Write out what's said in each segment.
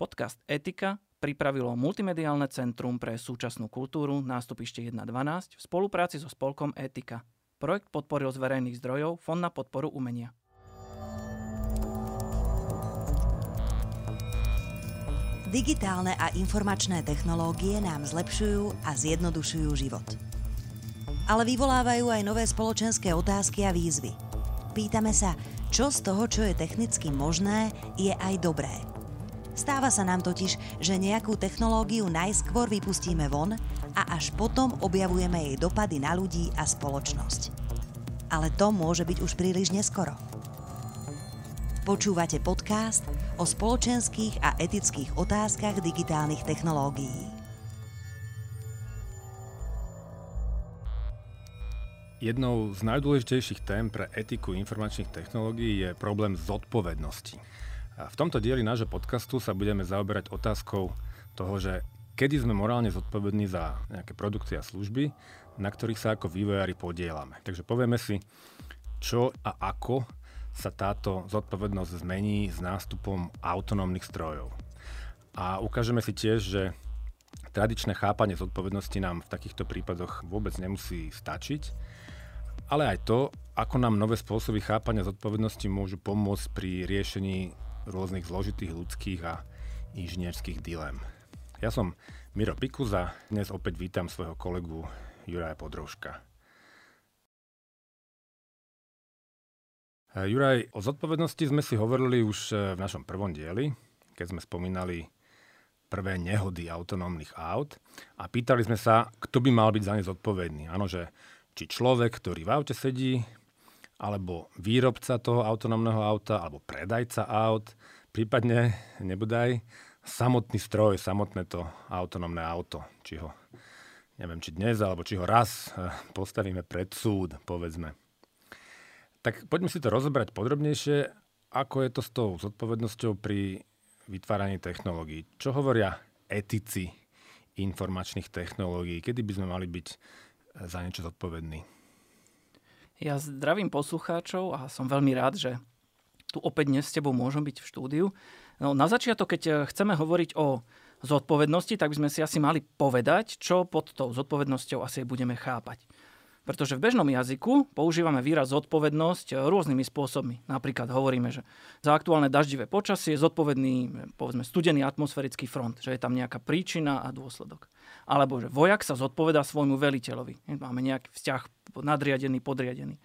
Podcast Etika pripravilo Multimediálne centrum pre súčasnú kultúru nástupište 1.12 v spolupráci so spolkom Etika. Projekt podporil z verejných zdrojov Fond na podporu umenia. Digitálne a informačné technológie nám zlepšujú a zjednodušujú život. Ale vyvolávajú aj nové spoločenské otázky a výzvy. Pýtame sa, čo z toho, čo je technicky možné, je aj dobré – Stáva sa nám totiž, že nejakú technológiu najskôr vypustíme von a až potom objavujeme jej dopady na ľudí a spoločnosť. Ale to môže byť už príliš neskoro. Počúvate podcast o spoločenských a etických otázkach digitálnych technológií. Jednou z najdôležitejších tém pre etiku informačných technológií je problém zodpovednosti. A v tomto dieli nášho podcastu sa budeme zaoberať otázkou toho, že kedy sme morálne zodpovední za nejaké produkty a služby, na ktorých sa ako vývojári podielame. Takže povieme si, čo a ako sa táto zodpovednosť zmení s nástupom autonómnych strojov. A ukážeme si tiež, že tradičné chápanie zodpovednosti nám v takýchto prípadoch vôbec nemusí stačiť, ale aj to, ako nám nové spôsoby chápania zodpovednosti môžu pomôcť pri riešení rôznych zložitých ľudských a inžinierských dilem. Ja som Miro Pikuza, dnes opäť vítam svojho kolegu Juraja Podrouška. Juraj, o zodpovednosti sme si hovorili už e, v našom prvom dieli, keď sme spomínali prvé nehody autonómnych aut a pýtali sme sa, kto by mal byť za ne zodpovedný. Áno, že či človek, ktorý v aute sedí, alebo výrobca toho autonómneho auta, alebo predajca aut, prípadne nebudaj samotný stroj, samotné to autonómne auto, či ho, neviem, či dnes, alebo či ho raz eh, postavíme pred súd, povedzme. Tak poďme si to rozobrať podrobnejšie, ako je to s tou zodpovednosťou pri vytváraní technológií. Čo hovoria etici informačných technológií? Kedy by sme mali byť eh, za niečo zodpovední? Ja zdravím poslucháčov a som veľmi rád, že tu opäť dnes s tebou môžem byť v štúdiu. No, na začiatok, keď eh, chceme hovoriť o zodpovednosti, tak by sme si asi mali povedať, čo pod tou zodpovednosťou asi budeme chápať. Pretože v bežnom jazyku používame výraz zodpovednosť rôznymi spôsobmi. Napríklad hovoríme, že za aktuálne daždivé počasie je zodpovedný povedzme studený atmosférický front, že je tam nejaká príčina a dôsledok. Alebo že vojak sa zodpovedá svojmu veliteľovi. Máme nejaký vzťah nadriadený, podriadený.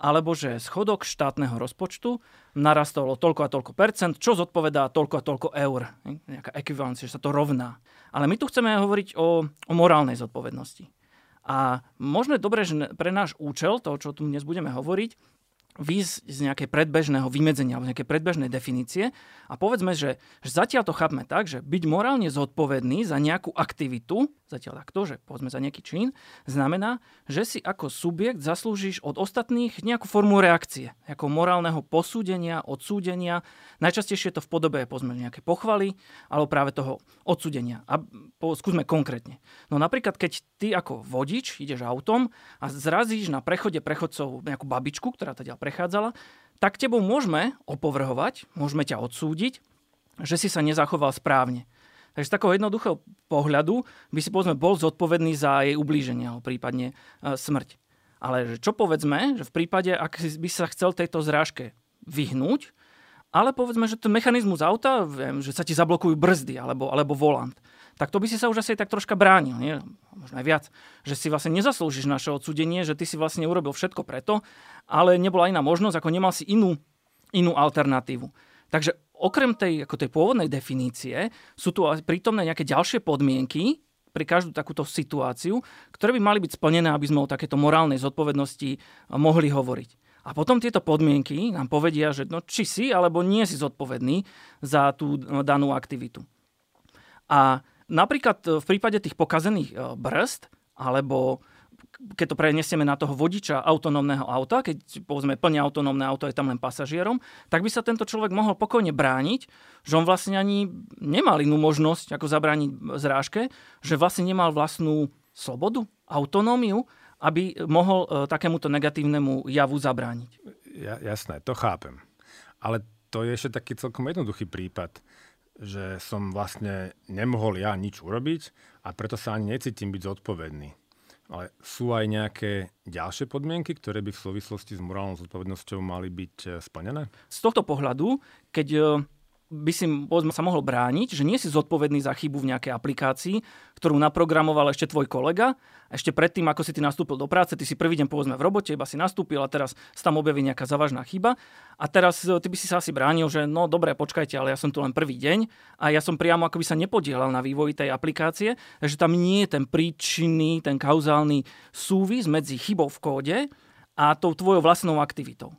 Alebo že schodok štátneho rozpočtu narastol o toľko a toľko percent, čo zodpovedá toľko a toľko eur. Nejaká ekvivalencia, že sa to rovná. Ale my tu chceme hovoriť o, o morálnej zodpovednosti. A možno je dobré, že pre náš účel, to, čo tu dnes budeme hovoriť, výsť z nejakej predbežného vymedzenia alebo nejakej predbežnej definície a povedzme, že, že zatiaľ to chápme tak, že byť morálne zodpovedný za nejakú aktivitu, zatiaľ takto, že povedzme za nejaký čin, znamená, že si ako subjekt zaslúžiš od ostatných nejakú formu reakcie, ako morálneho posúdenia, odsúdenia. Najčastejšie je to v podobe povedzme nejaké pochvaly alebo práve toho odsúdenia. A po, skúsme konkrétne. No napríklad, keď ty ako vodič ideš autom a zrazíš na prechode prechodcov nejakú babičku, ktorá teda prechádzala, tak tebou môžeme opovrhovať, môžeme ťa odsúdiť, že si sa nezachoval správne. Takže z takého jednoduchého pohľadu by si povedzme bol zodpovedný za jej ublíženie alebo prípadne e, smrť. Ale čo povedzme, že v prípade, ak by sa chcel tejto zrážke vyhnúť, ale povedzme, že ten mechanizmus auta, viem, že sa ti zablokujú brzdy alebo, alebo volant, tak to by si sa už asi tak troška bránil, nie? možno aj viac, že si vlastne nezaslúžiš naše odsudenie, že ty si vlastne urobil všetko preto, ale nebola iná možnosť, ako nemal si inú, inú alternatívu. Takže okrem tej, ako tej pôvodnej definície sú tu prítomné nejaké ďalšie podmienky pri každú takúto situáciu, ktoré by mali byť splnené, aby sme o takéto morálnej zodpovednosti mohli hovoriť. A potom tieto podmienky nám povedia, že no, či si alebo nie si zodpovedný za tú danú aktivitu. A Napríklad e, v prípade tých pokazených e, brzd, alebo keď to prenesieme na toho vodiča autonómneho auta, keď povedzme plne autonómne auto je tam len pasažierom, tak by sa tento človek mohol pokojne brániť, že on vlastne ani nemal inú možnosť, ako zabrániť zrážke, že vlastne nemal vlastnú slobodu, autonómiu, aby mohol e, takémuto negatívnemu javu zabrániť. Ja, jasné, to chápem. Ale to je ešte taký celkom jednoduchý prípad že som vlastne nemohol ja nič urobiť a preto sa ani necítim byť zodpovedný. Ale sú aj nejaké ďalšie podmienky, ktoré by v súvislosti s morálnou zodpovednosťou mali byť e, splnené? Z tohto pohľadu, keď e, by si povedzme, sa mohol brániť, že nie si zodpovedný za chybu v nejakej aplikácii, ktorú naprogramoval ešte tvoj kolega. Ešte predtým, ako si ty nastúpil do práce, ty si prvý deň povedzme v robote, iba si nastúpil a teraz sa tam objaví nejaká závažná chyba. A teraz e, ty by si sa asi bránil, že no dobre, počkajte, ale ja som tu len prvý deň a ja som priamo akoby sa nepodielal na vývoji tej aplikácie, takže tam nie je ten príčinný, ten kauzálny súvis medzi chybou v kóde a tou tvojou vlastnou aktivitou.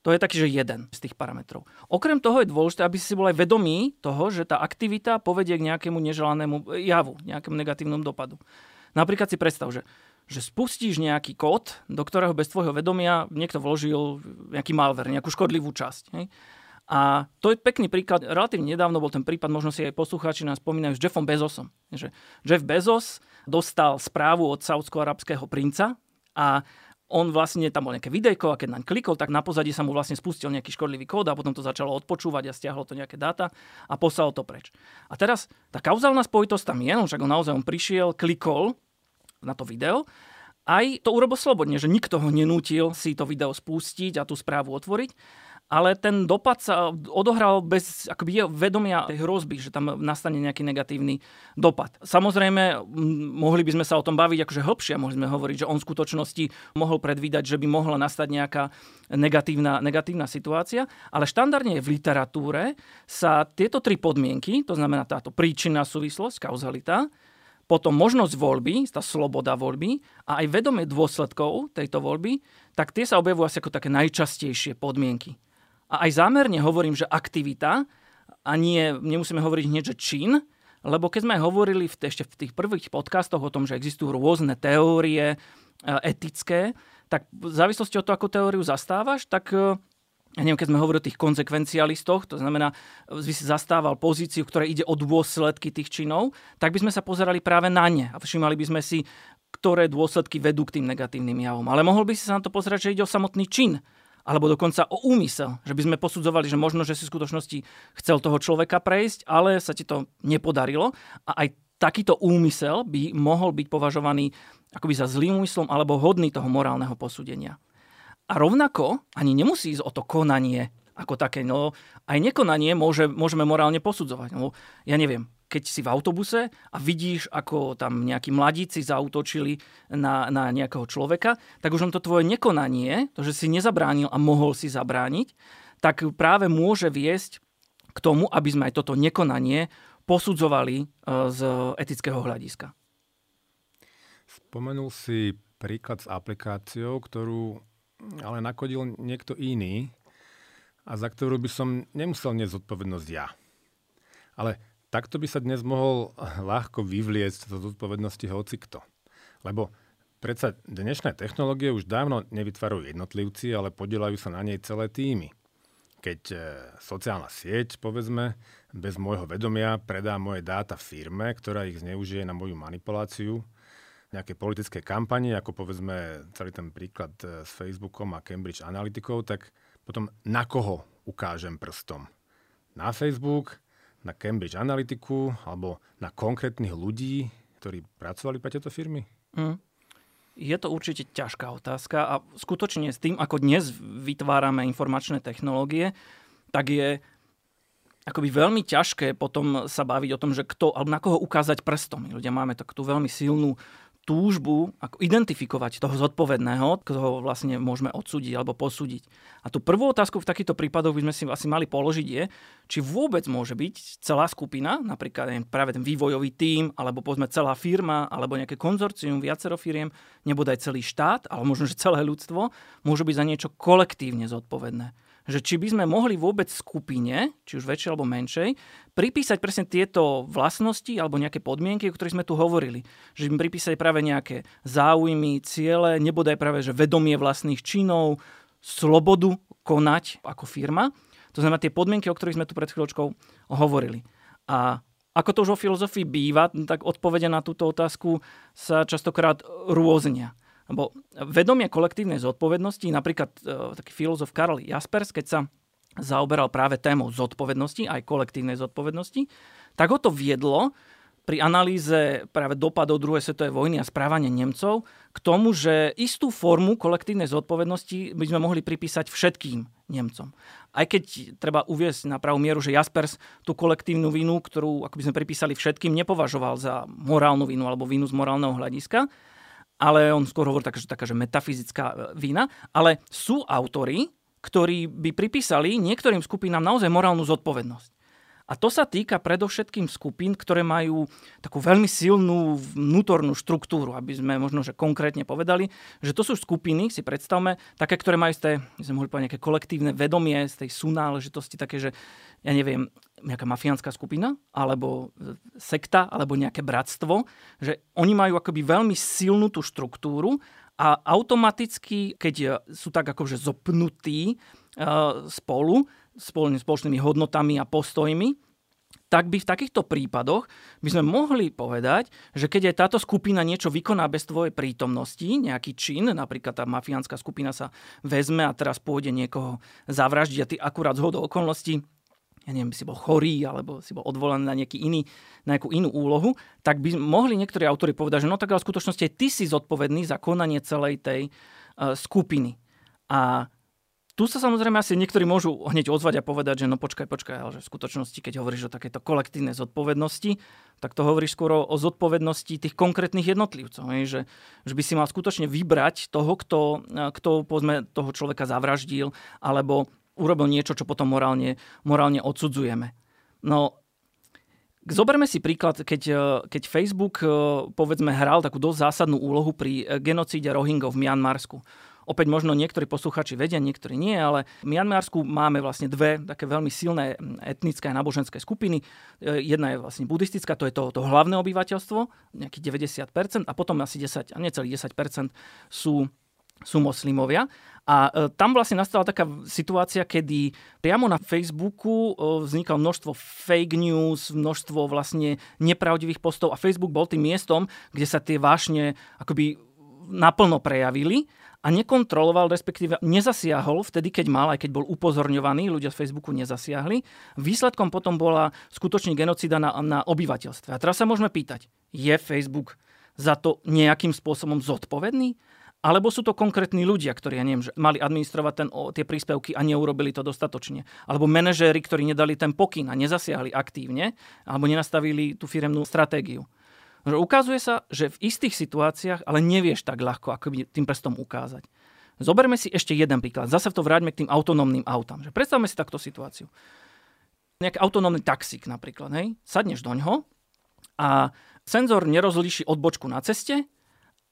To je taký, že jeden z tých parametrov. Okrem toho je dôležité, aby si bol aj vedomý toho, že tá aktivita povedie k nejakému neželanému javu, nejakému negatívnemu dopadu. Napríklad si predstav, že, že spustíš nejaký kód, do ktorého bez tvojho vedomia niekto vložil nejaký malware, nejakú škodlivú časť. Hej? A to je pekný príklad. Relatívne nedávno bol ten prípad, možno si aj poslucháči nás spomínajú, s Jeffom Bezosom. Že Jeff Bezos dostal správu od saudsko-arabského princa a on vlastne, tam bol nejaké videjko a keď naň klikol, tak na pozadí sa mu vlastne spustil nejaký škodlivý kód a potom to začalo odpočúvať a stiahlo to nejaké dáta a poslalo to preč. A teraz tá kauzálna spojitosť tam je, no však on naozaj on prišiel, klikol na to video, aj to urobil slobodne, že nikto ho nenútil si to video spustiť a tú správu otvoriť ale ten dopad sa odohral bez akoby jeho vedomia tej hrozby, že tam nastane nejaký negatívny dopad. Samozrejme, mohli by sme sa o tom baviť akože hlbšie, mohli sme hovoriť, že on v skutočnosti mohol predvídať, že by mohla nastať nejaká negatívna, negatívna situácia, ale štandardne v literatúre sa tieto tri podmienky, to znamená táto príčinná súvislosť, kauzalita, potom možnosť voľby, tá sloboda voľby a aj vedomie dôsledkov tejto voľby, tak tie sa objavujú asi ako také najčastejšie podmienky. A aj zámerne hovorím, že aktivita a nie, nemusíme hovoriť hneď, že čin, lebo keď sme hovorili v, ešte v tých prvých podcastoch o tom, že existujú rôzne teórie e, etické, tak v závislosti od toho, ako teóriu zastávaš, tak e, ja neviem, keď sme hovorili o tých konsekvencialistoch, to znamená, by si zastával pozíciu, ktorá ide o dôsledky tých činov, tak by sme sa pozerali práve na ne a všimali by sme si, ktoré dôsledky vedú k tým negatívnym javom. Ale mohol by si sa na to pozerať, že ide o samotný čin alebo dokonca o úmysel, že by sme posudzovali, že možno, že si v skutočnosti chcel toho človeka prejsť, ale sa ti to nepodarilo a aj takýto úmysel by mohol byť považovaný akoby za zlým úmyslom alebo hodný toho morálneho posúdenia. A rovnako ani nemusí ísť o to konanie ako také. No, aj nekonanie môže, môžeme morálne posudzovať. No, ja neviem, keď si v autobuse a vidíš, ako tam nejakí mladíci zautočili na, na nejakého človeka, tak už len to tvoje nekonanie, to, že si nezabránil a mohol si zabrániť, tak práve môže viesť k tomu, aby sme aj toto nekonanie posudzovali e, z etického hľadiska. Spomenul si príklad s aplikáciou, ktorú ale nakodil niekto iný a za ktorú by som nemusel nezodpovednosť ja. Ale takto by sa dnes mohol ľahko vyvliecť zo zodpovednosti hocikto. Lebo predsa dnešné technológie už dávno nevytvárajú jednotlivci, ale podielajú sa na nej celé týmy. Keď e, sociálna sieť, povedzme, bez môjho vedomia predá moje dáta firme, ktorá ich zneužije na moju manipuláciu, nejaké politické kampani, ako povedzme celý ten príklad e, s Facebookom a Cambridge Analyticou, tak potom na koho ukážem prstom? Na Facebook, na Cambridge Analytiku alebo na konkrétnych ľudí, ktorí pracovali pre tieto firmy? Mm. Je to určite ťažká otázka a skutočne s tým, ako dnes vytvárame informačné technológie, tak je akoby veľmi ťažké potom sa baviť o tom, že kto, alebo na koho ukázať prstom. Ľudia máme takú veľmi silnú túžbu ako identifikovať toho zodpovedného, koho vlastne môžeme odsúdiť alebo posúdiť. A tú prvú otázku v takýchto prípadoch by sme si asi mali položiť je, či vôbec môže byť celá skupina, napríklad práve ten vývojový tím, alebo povedzme celá firma, alebo nejaké konzorcium, viacero firiem, nebude aj celý štát, ale možno, že celé ľudstvo, môže byť za niečo kolektívne zodpovedné že či by sme mohli vôbec skupine, či už väčšej alebo menšej, pripísať presne tieto vlastnosti alebo nejaké podmienky, o ktorých sme tu hovorili. Že by pripísať práve nejaké záujmy, ciele, nebodaj práve, že vedomie vlastných činov, slobodu konať ako firma. To znamená tie podmienky, o ktorých sme tu pred chvíľočkou hovorili. A ako to už o filozofii býva, tak odpovede na túto otázku sa častokrát rôznia. Lebo vedomie kolektívnej zodpovednosti, napríklad e, taký filozof Karl Jaspers, keď sa zaoberal práve témou zodpovednosti, aj kolektívnej zodpovednosti, tak ho to viedlo pri analýze práve dopadov druhej svetovej vojny a správania Nemcov k tomu, že istú formu kolektívnej zodpovednosti by sme mohli pripísať všetkým Nemcom. Aj keď treba uviesť na pravú mieru, že Jaspers tú kolektívnu vinu, ktorú ako by sme pripísali všetkým, nepovažoval za morálnu vinu alebo vinu z morálneho hľadiska, ale on skôr hovorí taká, že, taká, že metafyzická e, vina, ale sú autory, ktorí by pripísali niektorým skupinám naozaj morálnu zodpovednosť. A to sa týka predovšetkým skupín, ktoré majú takú veľmi silnú vnútornú štruktúru, aby sme možno že konkrétne povedali, že to sú skupiny, si predstavme, také, ktoré majú my sme mohli povedať, nejaké kolektívne vedomie, z tej súnáležitosti, také, že ja neviem, nejaká mafiánska skupina, alebo sekta, alebo nejaké bratstvo, že oni majú akoby veľmi silnú tú štruktúru a automaticky, keď sú tak akože zopnutí uh, spolu, spoločnými hodnotami a postojmi, tak by v takýchto prípadoch by sme mohli povedať, že keď aj táto skupina niečo vykoná bez tvojej prítomnosti, nejaký čin, napríklad tá mafiánska skupina sa vezme a teraz pôjde niekoho zavraždiť a ty akurát z hodou okolností ja neviem, si bol chorý alebo si bol odvolaný na, nejaký iný, na nejakú inú úlohu, tak by mohli niektorí autori povedať, že no tak ale v skutočnosti ty si zodpovedný za konanie celej tej uh, skupiny. A tu sa samozrejme asi niektorí môžu hneď ozvať a povedať, že no počkaj, počkaj, ale že v skutočnosti, keď hovoríš o takejto kolektívnej zodpovednosti, tak to hovoríš skôr o zodpovednosti tých konkrétnych jednotlivcov. Že, že by si mal skutočne vybrať toho, kto, kto povedzme, toho človeka zavraždil, alebo urobil niečo, čo potom morálne, morálne odsudzujeme. No, Zoberme si príklad, keď, keď Facebook povedzme hral takú dosť zásadnú úlohu pri genocíde Rohingov v Mianmarsku. Opäť možno niektorí posluchači vedia, niektorí nie, ale v Mianmarsku máme vlastne dve také veľmi silné etnické a náboženské skupiny. E, jedna je vlastne buddhistická, to je to, to hlavné obyvateľstvo, nejakých 90%, a potom asi 10, a necelých 10% sú sú moslimovia. A e, tam vlastne nastala taká situácia, kedy priamo na Facebooku e, vznikalo množstvo fake news, množstvo vlastne nepravdivých postov a Facebook bol tým miestom, kde sa tie vášne akoby naplno prejavili a nekontroloval, respektíve nezasiahol vtedy, keď mal, aj keď bol upozorňovaný, ľudia z Facebooku nezasiahli. Výsledkom potom bola skutočne genocida na, na obyvateľstve. A teraz sa môžeme pýtať, je Facebook za to nejakým spôsobom zodpovedný? Alebo sú to konkrétni ľudia, ktorí, ja neviem, že mali administrovať ten, o, tie príspevky a neurobili to dostatočne. Alebo manažéri, ktorí nedali ten pokyn a nezasiahli aktívne, alebo nenastavili tú firemnú stratégiu. Že ukazuje sa, že v istých situáciách ale nevieš tak ľahko, ako by tým prstom ukázať. Zoberme si ešte jeden príklad. Zase to vráťme k tým autonómnym autám. Že predstavme si takto situáciu. Nejaký autonómny taxík napríklad. Hej? Sadneš do ňoho a senzor nerozlíši odbočku na ceste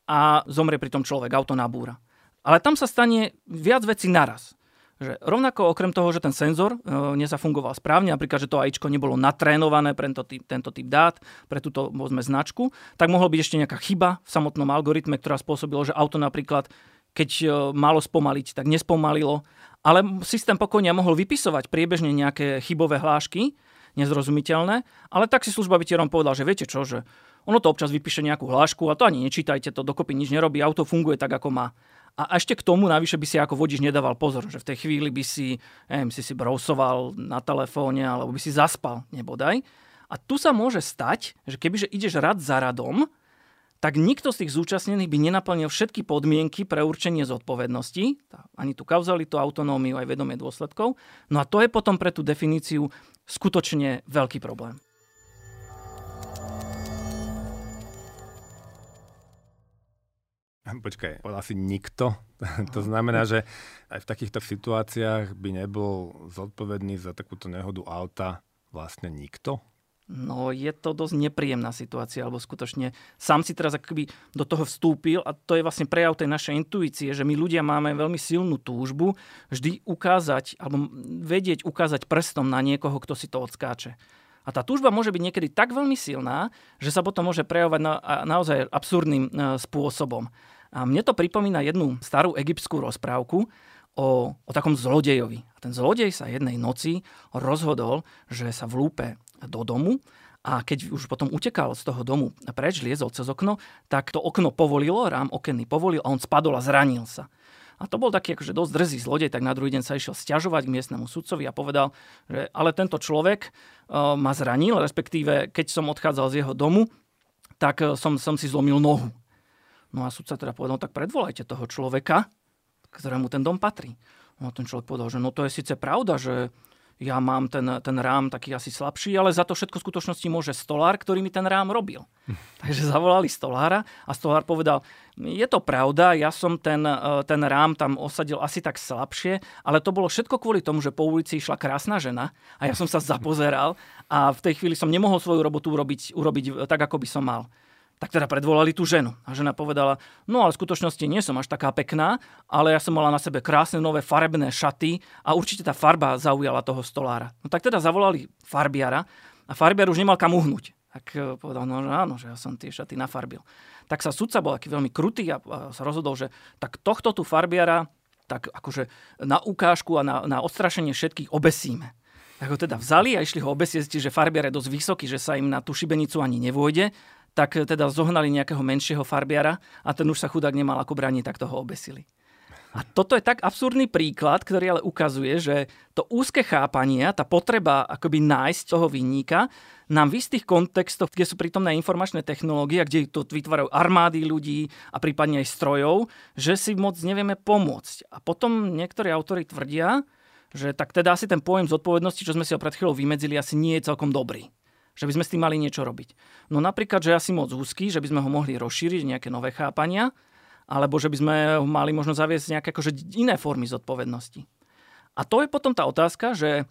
a zomrie pri tom človek, auto nabúra. Ale tam sa stane viac vecí naraz. Že rovnako okrem toho, že ten senzor e, nezafungoval správne, napríklad, že to AIčko nebolo natrénované pre tento typ, tento typ dát, pre túto povedzme, značku, tak mohla byť ešte nejaká chyba v samotnom algoritme, ktorá spôsobila, že auto napríklad keď e, malo spomaliť, tak nespomalilo. Ale systém pokojne mohol vypisovať priebežne nejaké chybové hlášky, nezrozumiteľné, ale tak si služba bytierom povedal, že viete čo, že ono to občas vypíše nejakú hlášku a to ani nečítajte, to dokopy nič nerobí, auto funguje tak, ako má. A ešte k tomu navyše by si ako vodič nedával pozor, že v tej chvíli by si, neviem, si si brousoval na telefóne alebo by si zaspal, nebodaj. A tu sa môže stať, že kebyže ideš rad za radom, tak nikto z tých zúčastnených by nenaplnil všetky podmienky pre určenie zodpovednosti, ani tú kauzalitu, autonómiu, aj vedomie dôsledkov. No a to je potom pre tú definíciu skutočne veľký problém. Počkaj, asi nikto. to znamená, že aj v takýchto situáciách by nebol zodpovedný za takúto nehodu auta vlastne nikto? No je to dosť nepríjemná situácia, alebo skutočne sám si teraz akoby do toho vstúpil a to je vlastne prejav tej našej intuície, že my ľudia máme veľmi silnú túžbu vždy ukázať, alebo vedieť ukázať prstom na niekoho, kto si to odskáče. A tá túžba môže byť niekedy tak veľmi silná, že sa potom môže prejavovať na, naozaj absurdným e, spôsobom. A mne to pripomína jednu starú egyptskú rozprávku o, o takom zlodejovi. A ten zlodej sa jednej noci rozhodol, že sa vlúpe do domu a keď už potom utekal z toho domu preč, liezol cez okno, tak to okno povolilo, rám okenný povolil a on spadol a zranil sa. A to bol taký akože dosť drzý zlodej, tak na druhý deň sa išiel stiažovať k miestnemu sudcovi a povedal, že ale tento človek uh, ma zranil, respektíve keď som odchádzal z jeho domu, tak uh, som, som si zlomil nohu. No a sudca teda povedal, no tak predvolajte toho človeka, ktorému ten dom patrí. No ten človek povedal, že no to je síce pravda, že ja mám ten, ten rám taký asi slabší, ale za to všetko v skutočnosti môže stolár, ktorý mi ten rám robil. Takže zavolali stolára a stolár povedal, je to pravda, ja som ten, e, ten rám tam osadil asi tak slabšie, ale to bolo všetko kvôli tomu, že po ulici išla krásna žena a ja som sa zapozeral a v tej chvíli som nemohol svoju robotu urobiť, urobiť tak, ako by som mal tak teda predvolali tú ženu. A žena povedala, no ale v skutočnosti nie som až taká pekná, ale ja som mala na sebe krásne nové farebné šaty a určite tá farba zaujala toho stolára. No tak teda zavolali farbiara a farbiar už nemal kam uhnúť. Tak e, povedal, no že áno, že ja som tie šaty nafarbil. Tak sa sudca bol taký veľmi krutý a, sa rozhodol, že tak tohto tu farbiara tak akože na ukážku a na, na odstrašenie všetkých obesíme. Tak ho teda vzali a išli ho obesiť, že farbiar je dosť vysoký, že sa im na tú šibenicu ani nevojde tak teda zohnali nejakého menšieho farbiara a ten už sa chudák nemal ako brániť, tak toho obesili. A toto je tak absurdný príklad, ktorý ale ukazuje, že to úzke chápanie, tá potreba akoby nájsť toho vinníka, nám v istých kontextoch, kde sú prítomné informačné technológie, kde to vytvárajú armády ľudí a prípadne aj strojov, že si moc nevieme pomôcť. A potom niektorí autori tvrdia, že tak teda asi ten pojem zodpovednosti, čo sme si ho pred chvíľou vymedzili, asi nie je celkom dobrý že by sme s tým mali niečo robiť. No napríklad, že asi moc úzky, že by sme ho mohli rozšíriť, nejaké nové chápania, alebo že by sme mali možno zaviesť nejaké akože iné formy zodpovednosti. A to je potom tá otázka, že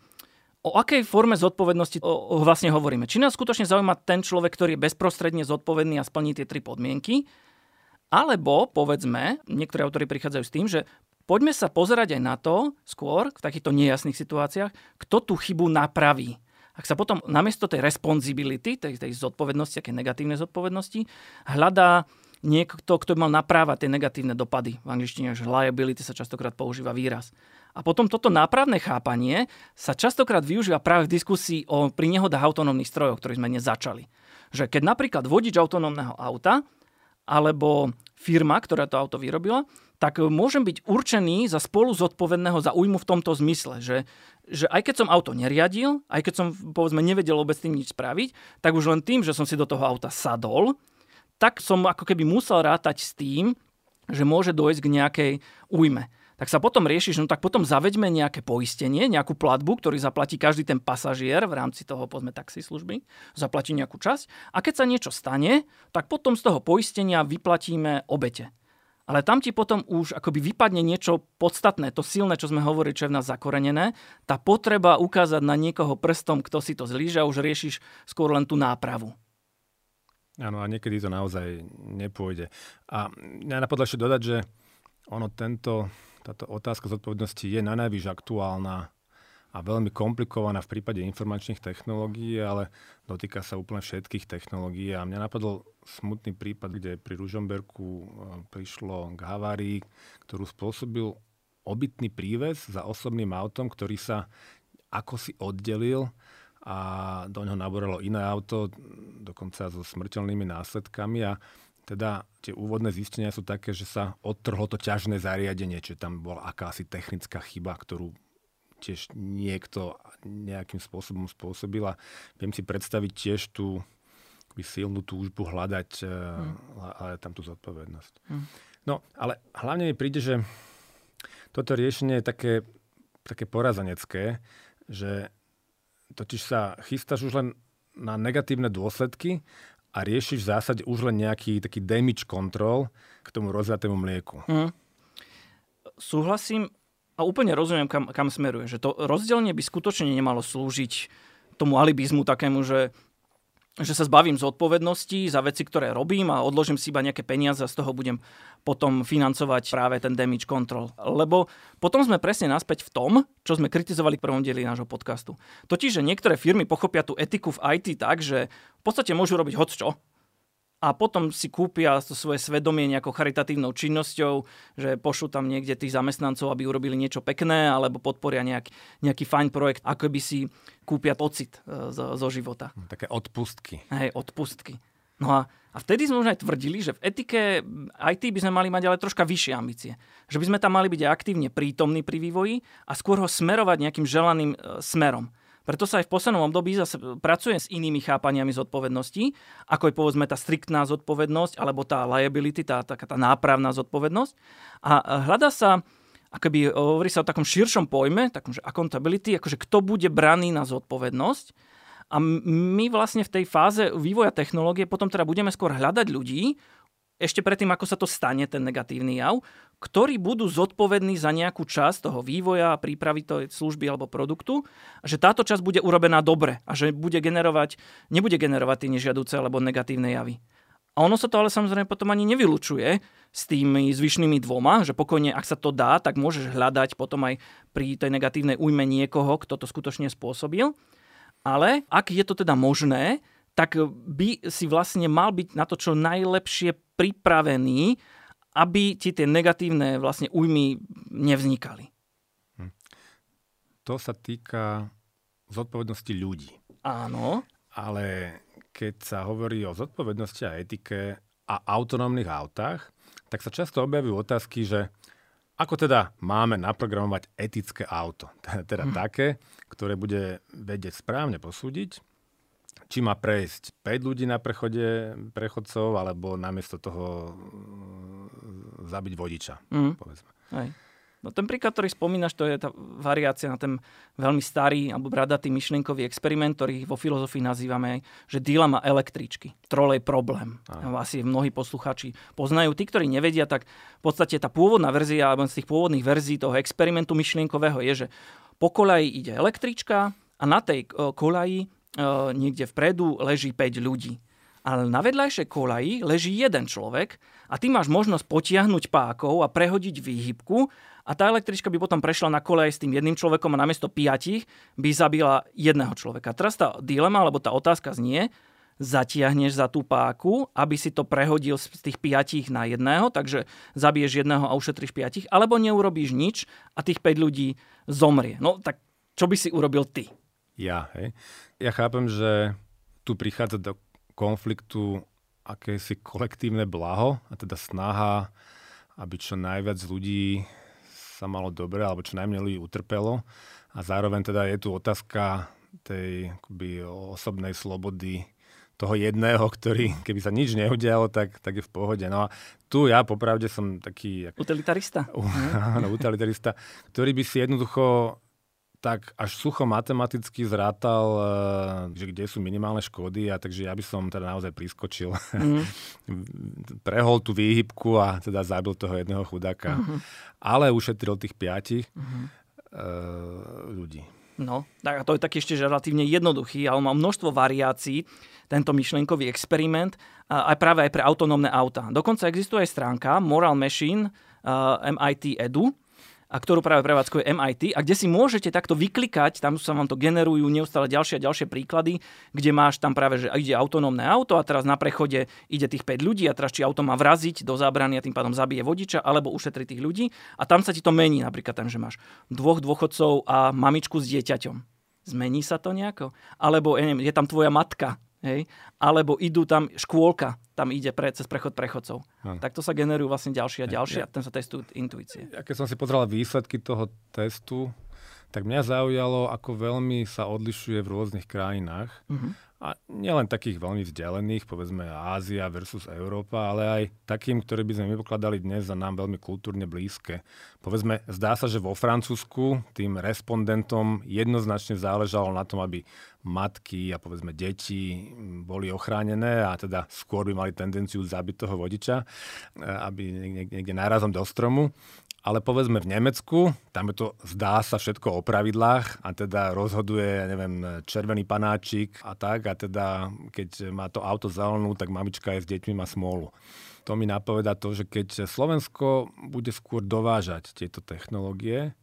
o akej forme zodpovednosti o, o vlastne hovoríme. Či nás skutočne zaujíma ten človek, ktorý je bezprostredne zodpovedný a splní tie tri podmienky, alebo, povedzme, niektorí autori prichádzajú s tým, že poďme sa pozerať aj na to skôr, v takýchto nejasných situáciách, kto tú chybu napraví. Ak sa potom namiesto tej responsibility, tej, tej zodpovednosti, aké negatívnej zodpovednosti, hľadá niekto, kto by mal naprávať tie negatívne dopady. V angličtine, že liability sa častokrát používa výraz. A potom toto nápravné chápanie sa častokrát využíva práve v diskusii o pri nehodách autonómnych strojov, ktorý sme začali. Že keď napríklad vodič autonómneho auta alebo firma, ktorá to auto vyrobila, tak môžem byť určený za spolu zodpovedného za újmu v tomto zmysle, že, že aj keď som auto neriadil, aj keď som povedzme nevedel vôbec tým nič spraviť, tak už len tým, že som si do toho auta sadol, tak som ako keby musel rátať s tým, že môže dojsť k nejakej újme. Tak sa potom riešiš, no tak potom zaveďme nejaké poistenie, nejakú platbu, ktorý zaplatí každý ten pasažier v rámci toho, povedzme, služby, zaplatí nejakú časť. A keď sa niečo stane, tak potom z toho poistenia vyplatíme obete. Ale tam ti potom už akoby vypadne niečo podstatné, to silné, čo sme hovorili, čo je v nás zakorenené. Tá potreba ukázať na niekoho prstom, kto si to zlíže už riešiš skôr len tú nápravu. Áno, a niekedy to naozaj nepôjde. A ja napadlo ešte dodať, že ono tento, táto otázka zodpovednosti je na najvyš aktuálna a veľmi komplikovaná v prípade informačných technológií, ale dotýka sa úplne všetkých technológií. A mňa napadol smutný prípad, kde pri Ružomberku e, prišlo k havárii, ktorú spôsobil obytný príves za osobným autom, ktorý sa ako si oddelil a do ňoho naboralo iné auto, dokonca so smrteľnými následkami a teda tie úvodné zistenia sú také, že sa odtrhlo to ťažné zariadenie, čiže tam bola akási technická chyba, ktorú tiež niekto nejakým spôsobom spôsobil a viem si predstaviť tiež tú silnú túžbu hľadať, hmm. hľadať tam tú zodpovednosť. Hmm. No, ale hlavne mi príde, že toto riešenie je také, také porazanecké, že totiž sa chystáš už len na negatívne dôsledky a riešiš v zásade už len nejaký taký damage control k tomu rozviatému mlieku. Hmm. Súhlasím a úplne rozumiem, kam, kam smeruje. Že to rozdelenie by skutočne nemalo slúžiť tomu alibizmu takému, že že sa zbavím zodpovednosti za veci, ktoré robím a odložím si iba nejaké peniaze a z toho budem potom financovať práve ten damage control. Lebo potom sme presne naspäť v tom, čo sme kritizovali v prvom dieli nášho podcastu. Totiž, že niektoré firmy pochopia tú etiku v IT tak, že v podstate môžu robiť hoc čo, a potom si kúpia to svoje svedomie nejakou charitatívnou činnosťou, že pošlu tam niekde tých zamestnancov, aby urobili niečo pekné, alebo podporia nejak, nejaký fajn projekt, ako by si kúpia pocit e, zo, zo života. Také odpustky. Hej, odpustky. No a, a vtedy sme už aj tvrdili, že v etike IT by sme mali mať ale troška vyššie ambície. Že by sme tam mali byť aktívne prítomní pri vývoji a skôr ho smerovať nejakým želaným e, smerom. Preto sa aj v poslednom období zase pracuje s inými chápaniami zodpovednosti, ako je povedzme tá striktná zodpovednosť alebo tá liability, tá, taká tá nápravná zodpovednosť. A hľada sa, akoby hovorí sa o takom širšom pojme, takom, že accountability, akože kto bude braný na zodpovednosť. A my vlastne v tej fáze vývoja technológie potom teda budeme skôr hľadať ľudí, ešte predtým, ako sa to stane, ten negatívny jav, ktorí budú zodpovední za nejakú časť toho vývoja, prípravy tej služby alebo produktu, a že táto časť bude urobená dobre a že bude generovať, nebude generovať tie nežiaduce alebo negatívne javy. A ono sa to ale samozrejme potom ani nevylučuje s tými zvyšnými dvoma, že pokojne, ak sa to dá, tak môžeš hľadať potom aj pri tej negatívnej újme niekoho, kto to skutočne spôsobil. Ale ak je to teda možné, tak by si vlastne mal byť na to čo najlepšie pripravený, aby ti tie negatívne vlastne újmy nevznikali. Hm. To sa týka zodpovednosti ľudí. Áno. Ale keď sa hovorí o zodpovednosti a etike a autonómnych autách, tak sa často objavujú otázky, že ako teda máme naprogramovať etické auto? Teda hm. také, ktoré bude vedieť správne posúdiť, či má prejsť 5 ľudí na prechode prechodcov, alebo namiesto toho mm, zabiť vodiča, mm. povedzme. Aj. No ten príklad, ktorý spomínaš, to je tá variácia na ten veľmi starý alebo bradatý myšlienkový experiment, ktorý vo filozofii nazývame, že dilema električky. Trolej problém. Aj. Asi mnohí posluchači poznajú. Tí, ktorí nevedia, tak v podstate tá pôvodná verzia, alebo z tých pôvodných verzií toho experimentu myšlienkového je, že po kolaji ide električka a na tej kolaji niekde vpredu leží 5 ľudí. Ale na vedľajšej kolaji leží jeden človek a ty máš možnosť potiahnuť pákov a prehodiť výhybku a tá električka by potom prešla na kolej s tým jedným človekom a namiesto piatich by zabila jedného človeka. Teraz tá dilema, alebo tá otázka znie, zatiahneš za tú páku, aby si to prehodil z tých piatich na jedného, takže zabiješ jedného a ušetríš piatich, alebo neurobíš nič a tých 5 ľudí zomrie. No tak čo by si urobil ty? Ja, hej. Ja chápem, že tu prichádza do konfliktu akési kolektívne blaho a teda snaha, aby čo najviac ľudí sa malo dobre alebo čo najmenej ľudí utrpelo. A zároveň teda je tu otázka tej akoby, osobnej slobody toho jedného, ktorý keby sa nič neudialo, tak, tak je v pohode. No a tu ja popravde som taký... Utilitarista. Áno, utilitarista, ktorý by si jednoducho tak až sucho matematicky zrátal, eh, že kde sú minimálne škody a takže ja by som teda naozaj priskočil. Mm. Prehol tú výhybku a teda zabil toho jedného chudáka. Mm-hmm. Ale ušetril tých piatich mm-hmm. uh, ľudí. No, tak to je taký ešte relatívne jednoduchý, ale má množstvo variácií tento myšlienkový experiment, aj práve aj pre autonómne auta. Dokonca existuje aj stránka Moral Machine uh, eh, MIT Edu, a ktorú práve prevádzkuje MIT a kde si môžete takto vyklikať, tam sa vám to generujú neustále ďalšie a ďalšie príklady, kde máš tam práve, že ide autonómne auto a teraz na prechode ide tých 5 ľudí a teraz či auto má vraziť do zábrany a tým pádom zabije vodiča alebo ušetri tých ľudí a tam sa ti to mení, napríklad tam, že máš dvoch dôchodcov a mamičku s dieťaťom. Zmení sa to nejako? Alebo je tam tvoja matka Hej? Alebo idú tam, škôlka tam ide pre, cez prechod prechodcov. Hm. Tak to sa generujú vlastne ďalšie a ďalšie ja, a ten sa testujú intuície. Ja keď som si pozrel výsledky toho testu, tak mňa zaujalo, ako veľmi sa odlišuje v rôznych krajinách. Uh-huh. A nielen takých veľmi vzdialených, povedzme Ázia versus Európa, ale aj takým, ktoré by sme my pokladali dnes za nám veľmi kultúrne blízke. Povedzme, zdá sa, že vo Francúzsku tým respondentom jednoznačne záležalo na tom, aby matky a povedzme deti boli ochránené a teda skôr by mali tendenciu zabiť toho vodiča, aby niekde, niekde nárazom do stromu. Ale povedzme v Nemecku, tam je to zdá sa všetko o pravidlách a teda rozhoduje, ja neviem, červený panáčik a tak a teda keď má to auto zelenú, tak mamička je s deťmi má smolu. To mi napoveda to, že keď Slovensko bude skôr dovážať tieto technológie,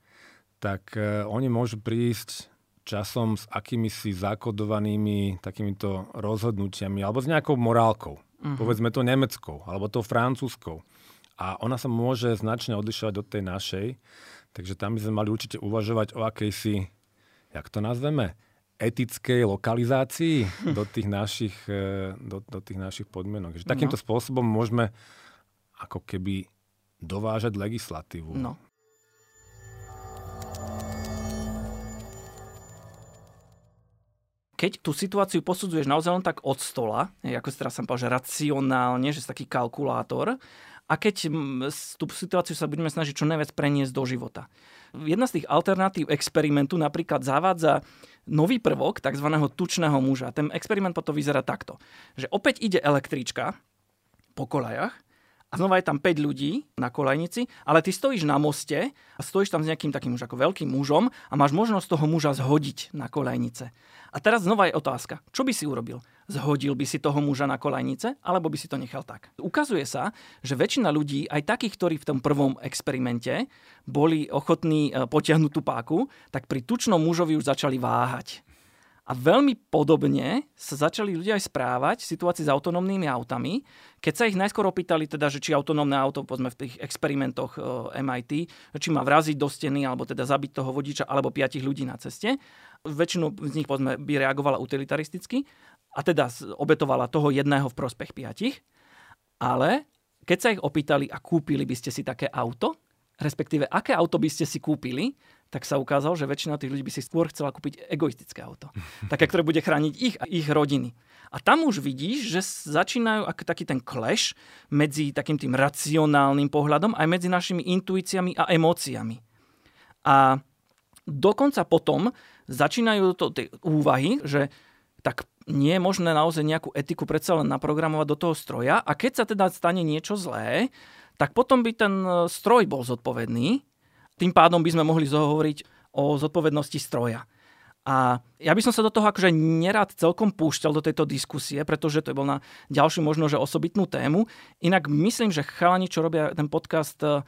tak e, oni môžu prísť časom s akými si zakodovanými takýmito rozhodnutiami alebo s nejakou morálkou. Uh-huh. Povedzme to nemeckou alebo to francúzskou a ona sa môže značne odlišovať od tej našej, takže tam by sme mali určite uvažovať o akejsi, jak to nazveme, etickej lokalizácii do tých našich, e, do, do tých našich podmienok. Že takýmto no. spôsobom môžeme ako keby dovážať legislatívu. No. Keď tú situáciu posudzuješ naozaj len tak od stola, ako si teraz som povedal, že racionálne, že si taký kalkulátor, a keď tú situáciu sa budeme snažiť čo najviac preniesť do života. Jedna z tých alternatív experimentu napríklad zavádza nový prvok tzv. tučného muža. Ten experiment potom vyzerá takto, že opäť ide električka po kolajach a znova je tam 5 ľudí na kolajnici, ale ty stojíš na moste a stojíš tam s nejakým takým už ako veľkým mužom a máš možnosť toho muža zhodiť na kolajnice. A teraz znova je otázka, čo by si urobil? Zhodil by si toho muža na kolajnice, alebo by si to nechal tak? Ukazuje sa, že väčšina ľudí, aj takých, ktorí v tom prvom experimente boli ochotní e, potiahnuť tú páku, tak pri tučnom mužovi už začali váhať. A veľmi podobne sa začali ľudia aj správať v situácii s autonómnymi autami, keď sa ich najskôr opýtali, teda, že či autonómne auto, povedzme v tých experimentoch e, MIT, či má vraziť do steny, alebo teda zabiť toho vodiča, alebo piatich ľudí na ceste. Väčšinu z nich, povedzme, by reagovala utilitaristicky a teda obetovala toho jedného v prospech piatich. Ale keď sa ich opýtali a kúpili by ste si také auto, respektíve aké auto by ste si kúpili, tak sa ukázalo, že väčšina tých ľudí by si skôr chcela kúpiť egoistické auto. Také, ktoré bude chrániť ich a ich rodiny. A tam už vidíš, že začínajú ako taký ten clash medzi takým tým racionálnym pohľadom aj medzi našimi intuíciami a emóciami. A dokonca potom začínajú to tie úvahy, že tak nie je možné naozaj nejakú etiku predsa len naprogramovať do toho stroja a keď sa teda stane niečo zlé, tak potom by ten stroj bol zodpovedný tým pádom by sme mohli zohovoriť o zodpovednosti stroja. A ja by som sa do toho akože nerad celkom púšťal do tejto diskusie, pretože to je bol na ďalšiu možno, že osobitnú tému. Inak myslím, že chalani, čo robia ten podcast eh,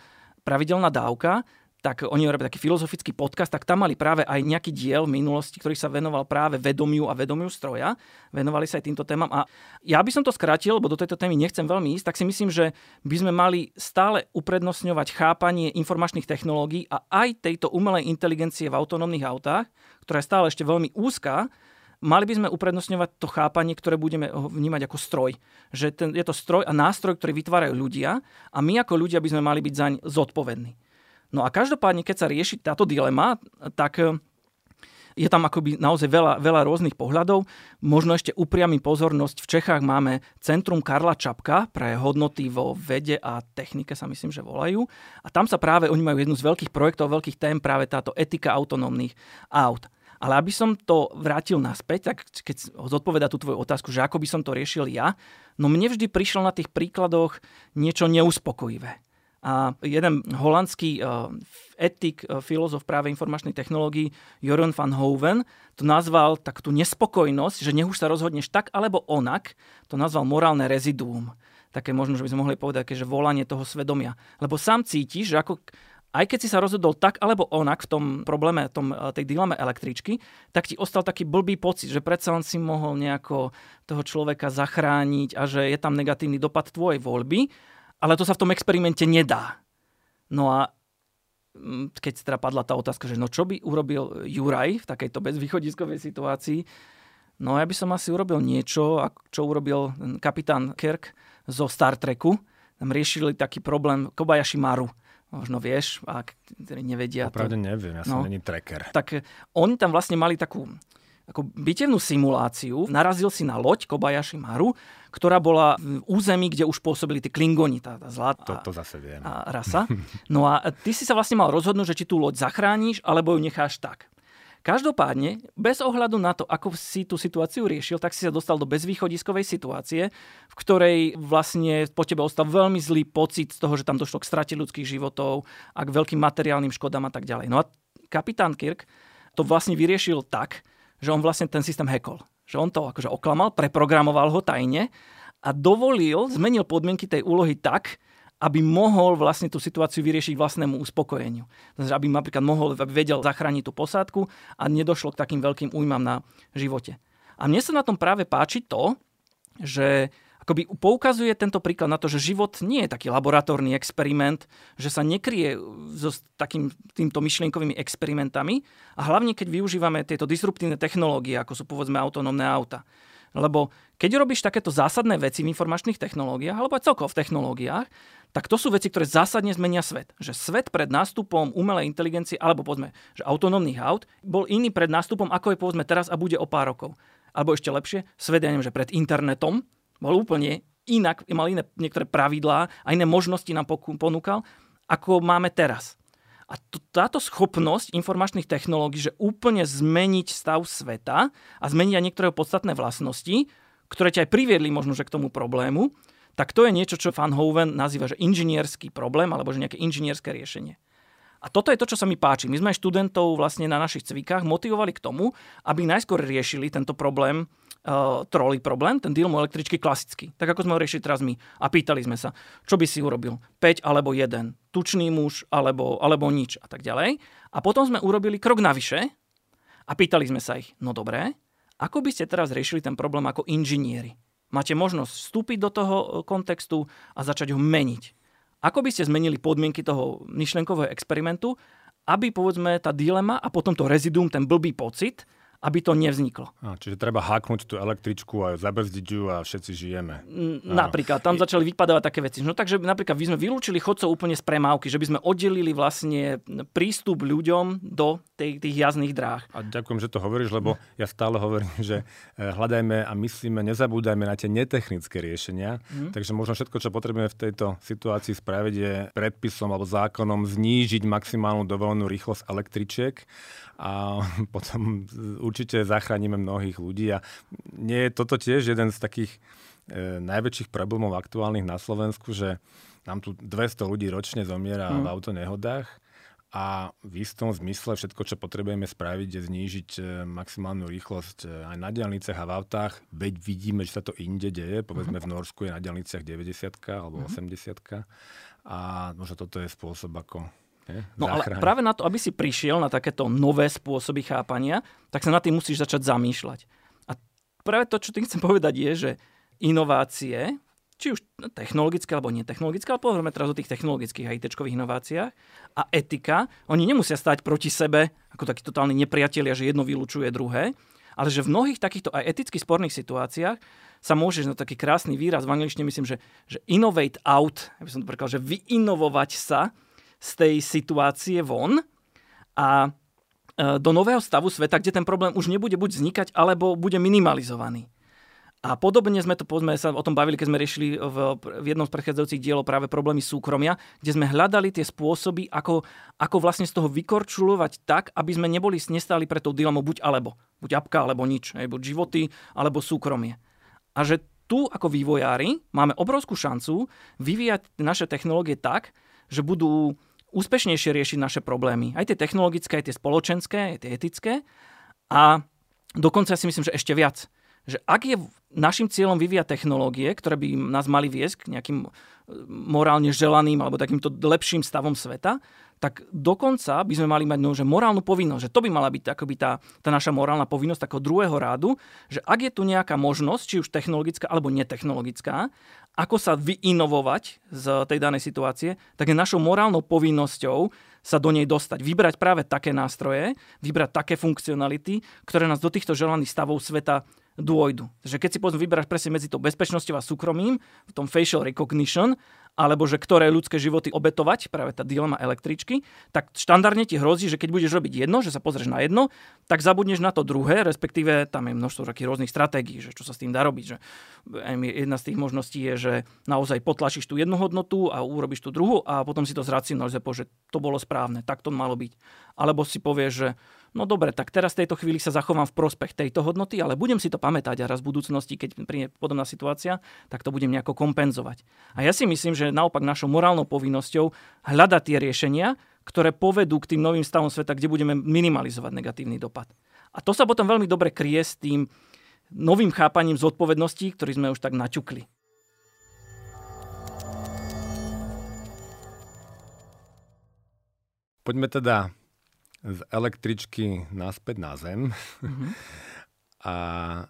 Pravidelná dávka, tak oni robili taký filozofický podcast, tak tam mali práve aj nejaký diel v minulosti, ktorý sa venoval práve vedomiu a vedomiu stroja. Venovali sa aj týmto témam. A ja by som to skrátil, lebo do tejto témy nechcem veľmi ísť, tak si myslím, že by sme mali stále uprednostňovať chápanie informačných technológií a aj tejto umelej inteligencie v autonómnych autách, ktorá je stále ešte veľmi úzká, mali by sme uprednostňovať to chápanie, ktoré budeme vnímať ako stroj. Že ten, je to stroj a nástroj, ktorý vytvárajú ľudia a my ako ľudia by sme mali byť zaň zodpovední. No a každopádne, keď sa rieši táto dilema, tak e, je tam akoby naozaj veľa, veľa rôznych pohľadov. Možno ešte upriami pozornosť. V Čechách máme Centrum Karla Čapka pre hodnoty vo vede a technike sa myslím, že volajú. A tam sa práve, oni majú jednu z veľkých projektov, veľkých tém, práve táto etika autonómnych aut. Ale aby som to vrátil naspäť, tak keď zodpoveda tú tvoju otázku, že ako by som to riešil ja, no mne vždy prišlo na tých príkladoch niečo neuspokojivé. A jeden holandský uh, etik, uh, filozof práve informačnej technológií, Joran van Hoven, to nazval tak tú nespokojnosť, že nech už sa rozhodneš tak alebo onak, to nazval morálne reziduum. Také možno, že by sme mohli povedať, že volanie toho svedomia. Lebo sám cítiš, že ako aj keď si sa rozhodol tak alebo onak v tom probléme, tom, e, tej dileme električky, tak ti ostal taký blbý pocit, že predsa len si mohol nejako toho človeka zachrániť a že je tam negatívny dopad tvojej voľby ale to sa v tom experimente nedá. No a mm, keď teda padla tá otázka, že no čo by urobil Juraj v takejto bezvýchodiskovej situácii, no ja by som asi urobil niečo, čo urobil kapitán Kirk zo Star Treku. Tam riešili taký problém Kobayashi Maru. Možno vieš, ak nevedia. Opravde to... neviem, ja som no, není tracker. Tak oni tam vlastne mali takú ako bitevnú simuláciu. Narazil si na loď Kobayashi Maru, ktorá bola v území, kde už pôsobili tí klingoni, tá, tá zlatá to, to zase viem. A rasa. No a ty si sa vlastne mal rozhodnúť, že či tú loď zachrániš, alebo ju necháš tak. Každopádne, bez ohľadu na to, ako si tú situáciu riešil, tak si sa dostal do bezvýchodiskovej situácie, v ktorej vlastne po tebe ostal veľmi zlý pocit z toho, že tam došlo k strate ľudských životov a k veľkým materiálnym škodám a tak ďalej. No a kapitán Kirk to vlastne vyriešil tak, že on vlastne ten systém hackol. Že on to akože oklamal, preprogramoval ho tajne a dovolil, zmenil podmienky tej úlohy tak, aby mohol vlastne tú situáciu vyriešiť vlastnému uspokojeniu. Takže aby napríklad mohol, aby vedel zachrániť tú posádku a nedošlo k takým veľkým újmam na živote. A mne sa na tom práve páči to, že akoby poukazuje tento príklad na to, že život nie je taký laboratórny experiment, že sa nekrie so takým, týmto myšlienkovými experimentami a hlavne keď využívame tieto disruptívne technológie, ako sú povedzme autonómne auta. Lebo keď robíš takéto zásadné veci v informačných technológiách, alebo aj celkovo v technológiách, tak to sú veci, ktoré zásadne zmenia svet. Že svet pred nástupom umelej inteligencie, alebo povedzme, že autonómnych aut, bol iný pred nástupom, ako je povedzme teraz a bude o pár rokov. Alebo ešte lepšie, svet, ja neviem, že pred internetom, bol úplne inak, mal iné niektoré pravidlá a iné možnosti nám ponúkal, ako máme teraz. A to, táto schopnosť informačných technológií, že úplne zmeniť stav sveta a zmeniť aj niektoré podstatné vlastnosti, ktoré ťa aj priviedli možno že k tomu problému, tak to je niečo, čo Van Hoven nazýva, že inžinierský problém alebo že nejaké inžinierské riešenie. A toto je to, čo sa mi páči. My sme študentov vlastne na našich cvikách motivovali k tomu, aby najskôr riešili tento problém uh, trolley problém, ten dilemu električky klasický. Tak ako sme ho riešili teraz my. A pýtali sme sa, čo by si urobil? 5 alebo 1, tučný muž alebo, alebo nič a tak ďalej. A potom sme urobili krok navyše a pýtali sme sa ich, no dobré, ako by ste teraz riešili ten problém ako inžinieri? Máte možnosť vstúpiť do toho e, kontextu a začať ho meniť. Ako by ste zmenili podmienky toho myšlenkového experimentu, aby povedzme tá dilema a potom to reziduum, ten blbý pocit, aby to nevzniklo. A, čiže treba háknuť tú električku a zabrzdiť ju a všetci žijeme. Napríklad, tam začali vypadávať také veci. No takže napríklad by sme vylúčili chodcov úplne z premávky, že by sme oddelili vlastne prístup ľuďom do tej, tých jazdných dráh. A ďakujem, že to hovoríš, lebo ja stále hovorím, že eh, hľadajme a myslíme, nezabúdajme na tie netechnické riešenia. Mm. Takže možno všetko, čo potrebujeme v tejto situácii spraviť, je predpisom alebo zákonom znížiť maximálnu dovolenú rýchlosť električiek a potom určite zachránime mnohých ľudí. A nie je toto tiež jeden z takých e, najväčších problémov aktuálnych na Slovensku, že nám tu 200 ľudí ročne zomiera mm. v autonehodách a v istom zmysle všetko, čo potrebujeme spraviť, je znížiť e, maximálnu rýchlosť e, aj na diálniciach a v autách, veď vidíme, že sa to inde deje. Povedzme, v Norsku je na diálniciach 90 alebo 80 a možno toto je spôsob, ako No ale práve na to, aby si prišiel na takéto nové spôsoby chápania, tak sa na tým musíš začať zamýšľať. A práve to, čo tým chcem povedať, je, že inovácie, či už technologické alebo netechnologické, ale pohovoríme teraz o tých technologických a it inováciách a etika, oni nemusia stať proti sebe ako takí totálni nepriatelia, že jedno vylúčuje druhé, ale že v mnohých takýchto aj eticky sporných situáciách sa môžeš, na no taký krásny výraz v angličtine myslím, že, že innovate out, ja by som to prekladal, že vyinovovať sa z tej situácie von a e, do nového stavu sveta, kde ten problém už nebude buď vznikať, alebo bude minimalizovaný. A podobne sme to, povedzme, sa o tom bavili, keď sme riešili v, v jednom z predchádzajúcich dielov práve problémy súkromia, kde sme hľadali tie spôsoby, ako, ako vlastne z toho vykorčulovať tak, aby sme neboli, nestáli pre tou dilemou buď alebo. Buď apka, alebo nič. Hej, buď životy, alebo súkromie. A že tu ako vývojári máme obrovskú šancu vyvíjať naše technológie tak, že budú úspešnejšie riešiť naše problémy. Aj tie technologické, aj tie spoločenské, aj tie etické. A dokonca si myslím, že ešte viac. Že ak je našim cieľom vyvíjať technológie, ktoré by nás mali viesť k nejakým e, morálne želaným alebo takýmto lepším stavom sveta, tak dokonca by sme mali mať no, že morálnu povinnosť, že to by mala byť akoby tá, tá naša morálna povinnosť takého druhého rádu, že ak je tu nejaká možnosť, či už technologická alebo netechnologická, ako sa vyinovovať z tej danej situácie, tak je našou morálnou povinnosťou sa do nej dostať. Vybrať práve také nástroje, vybrať také funkcionality, ktoré nás do týchto želaných stavov sveta dôjdu. Takže keď si povedzme vyberáš presne medzi to bezpečnosťou a súkromím, v tom facial recognition, alebo že ktoré ľudské životy obetovať, práve tá dilema električky, tak štandardne ti hrozí, že keď budeš robiť jedno, že sa pozrieš na jedno, tak zabudneš na to druhé, respektíve tam je množstvo takých rôznych stratégií, že čo sa s tým dá robiť. Že jedna z tých možností je, že naozaj potlačíš tú jednu hodnotu a urobíš tú druhú a potom si to zracionalizuje, že to bolo správne, tak to malo byť. Alebo si povieš, že no dobre, tak teraz v tejto chvíli sa zachovám v prospech tejto hodnoty, ale budem si to pamätať a raz v budúcnosti, keď príde podobná situácia, tak to budem nejako kompenzovať. A ja si myslím, že naopak našou morálnou povinnosťou hľadať tie riešenia, ktoré povedú k tým novým stavom sveta, kde budeme minimalizovať negatívny dopad. A to sa potom veľmi dobre kryje s tým novým chápaním zodpovedností, ktorý sme už tak naťukli. Poďme teda z električky naspäť na zem. Mm-hmm. A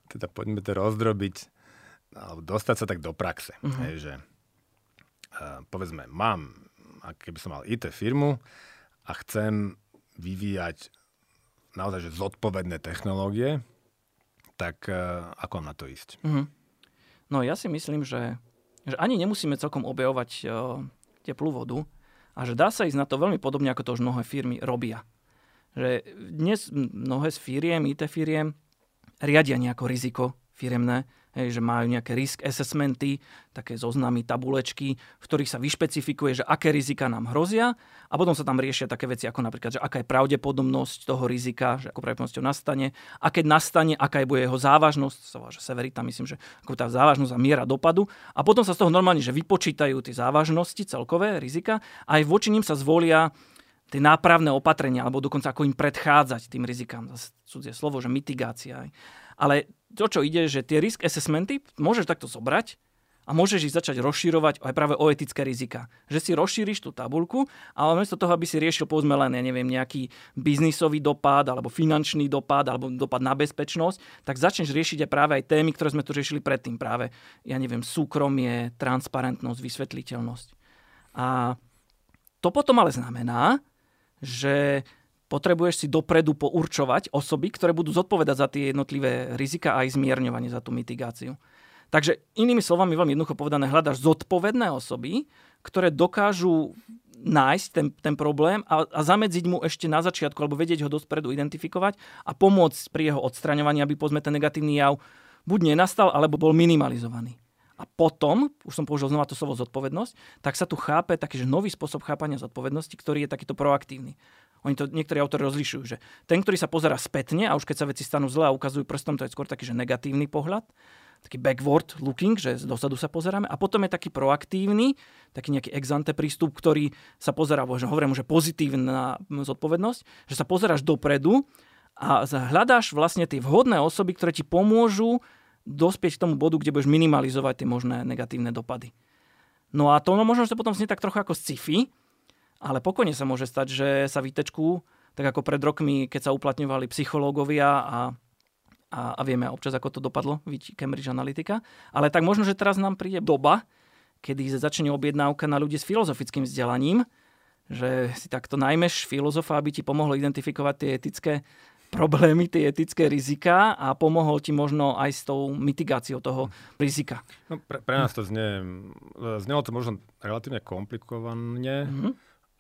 teda poďme to rozdrobiť alebo dostať sa tak do praxe. Uh-huh. Hej, že uh, povedzme, mám, keby som mal IT firmu a chcem vyvíjať naozaj že zodpovedné technológie, tak uh, ako na to ísť? Uh-huh. No ja si myslím, že, že ani nemusíme celkom objavovať uh, teplú vodu a že dá sa ísť na to veľmi podobne, ako to už mnohé firmy robia. Že dnes mnohé z firiem, IT firiem, riadia nejako riziko firemné, hej, že majú nejaké risk assessmenty, také zoznamy, tabulečky, v ktorých sa vyšpecifikuje, že aké rizika nám hrozia a potom sa tam riešia také veci ako napríklad, že aká je pravdepodobnosť toho rizika, že ako pravdepodobnosťou nastane a keď nastane, aká je bude jeho závažnosť, sa volá, že severita, myslím, že ako tá závažnosť a miera dopadu a potom sa z toho normálne, že vypočítajú tie závažnosti, celkové rizika a aj voči ním sa zvolia tie nápravné opatrenia, alebo dokonca ako im predchádzať tým rizikám. Zase cudzie slovo, že mitigácia. Ale to, čo ide, že tie risk assessmenty môžeš takto zobrať a môžeš ich začať rozširovať aj práve o etické rizika. Že si rozšíriš tú tabulku, ale namiesto toho, aby si riešil povedzme len, ja neviem, nejaký biznisový dopad, alebo finančný dopad, alebo dopad na bezpečnosť, tak začneš riešiť aj práve aj témy, ktoré sme tu riešili predtým. Práve, ja neviem, súkromie, transparentnosť, vysvetliteľnosť. A to potom ale znamená, že potrebuješ si dopredu pourčovať osoby, ktoré budú zodpovedať za tie jednotlivé rizika a aj zmierňovanie za tú mitigáciu. Takže inými slovami, veľmi jednoducho povedané, hľadaš zodpovedné osoby, ktoré dokážu nájsť ten, ten problém a, a zamedziť mu ešte na začiatku, alebo vedieť ho dospredu identifikovať a pomôcť pri jeho odstraňovaní, aby povedzme ten negatívny jav buď nenastal, alebo bol minimalizovaný. A potom, už som použil znova to slovo zodpovednosť, tak sa tu chápe taký, že nový spôsob chápania zodpovednosti, ktorý je takýto proaktívny. Oni to niektorí autori rozlišujú, že ten, ktorý sa pozera spätne a už keď sa veci stanú zle a ukazujú prstom, to je skôr taký, že negatívny pohľad, taký backward looking, že dosadu sa pozeráme. A potom je taký proaktívny, taký nejaký exante prístup, ktorý sa pozerá, že hovorím, že pozitívna zodpovednosť, že sa pozeráš dopredu a hľadáš vlastne tie vhodné osoby, ktoré ti pomôžu dospieť k tomu bodu, kde budeš minimalizovať tie možné negatívne dopady. No a to no, možno, že to potom znie tak trochu ako sci-fi, ale pokojne sa môže stať, že sa výtečku, tak ako pred rokmi, keď sa uplatňovali psychológovia a, a, a vieme občas, ako to dopadlo, Cambridge Analytica, ale tak možno, že teraz nám príde doba, kedy začne objednávka na ľudí s filozofickým vzdelaním, že si takto najmeš filozofa, aby ti pomohlo identifikovať tie etické problémy, tie etické rizika a pomohol ti možno aj s tou mitigáciou toho rizika. No, pre, pre nás to znie, znelo to možno relatívne komplikované mm-hmm.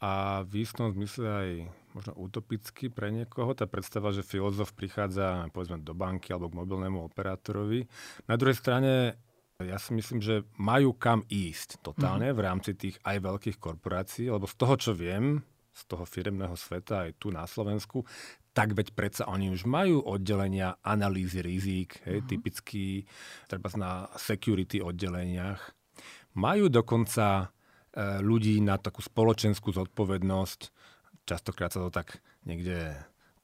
a v istom zmysle aj možno utopicky pre niekoho. Tá predstava, že filozof prichádza povedzme do banky alebo k mobilnému operátorovi. Na druhej strane ja si myslím, že majú kam ísť totálne mm-hmm. v rámci tých aj veľkých korporácií, lebo z toho, čo viem, z toho firemného sveta aj tu na Slovensku, tak veď predsa oni už majú oddelenia analýzy rizík, hej, uh-huh. typicky treba na security oddeleniach. Majú dokonca e, ľudí na takú spoločenskú zodpovednosť, častokrát sa to tak niekde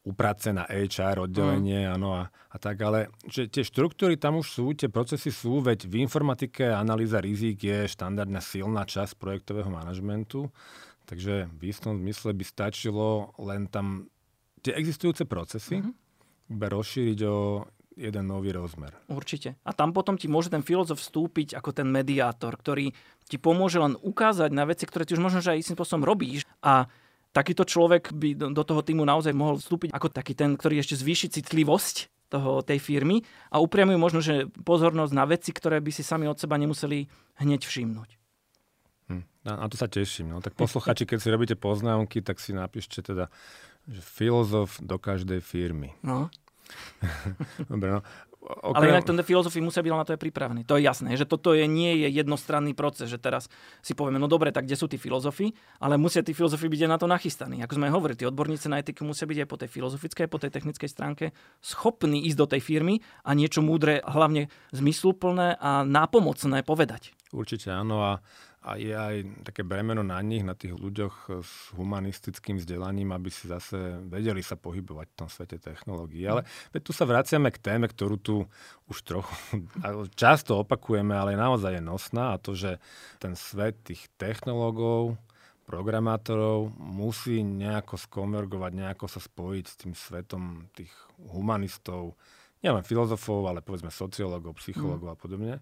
uprace na HR oddelenie, mm. áno, a, a tak, ale že tie štruktúry tam už sú, tie procesy sú, veď v informatike analýza rizik je štandardná silná časť projektového manažmentu, takže v istom zmysle by stačilo len tam tie existujúce procesy mm-hmm. iba rozšíriť o jeden nový rozmer. Určite. A tam potom ti môže ten filozof vstúpiť ako ten mediátor, ktorý ti pomôže len ukázať na veci, ktoré ty už možno, že aj istým spôsobom robíš. A takýto človek by do, toho týmu naozaj mohol vstúpiť ako taký ten, ktorý ešte zvýši citlivosť toho, tej firmy a upriamujú možno, že pozornosť na veci, ktoré by si sami od seba nemuseli hneď všimnúť. Hm, na, na to sa teším. No. Tak posluchači, keď si robíte poznámky, tak si napíšte teda že filozof do každej firmy. No. Dobre, no. Okrem... Ale inak ten filozofi musia byť na to aj pripravení. To je jasné, že toto je, nie je jednostranný proces, že teraz si povieme, no dobre, tak kde sú tí filozofi, ale musia tí filozofi byť aj na to nachystaní. Ako sme aj hovorili, tí odborníci na etiku musia byť aj po tej filozofickej, po tej technickej stránke schopní ísť do tej firmy a niečo múdre, hlavne zmysluplné a nápomocné povedať. Určite áno a a je aj také bremeno na nich, na tých ľuďoch s humanistickým vzdelaním, aby si zase vedeli sa pohybovať v tom svete technológií. Ale tu sa vraciame k téme, ktorú tu už trochu často opakujeme, ale naozaj je nosná a to, že ten svet tých technológov, programátorov musí nejako skonvergovať, nejako sa spojiť s tým svetom tých humanistov, nielen filozofov, ale povedzme sociológov, psychológov mm. a podobne.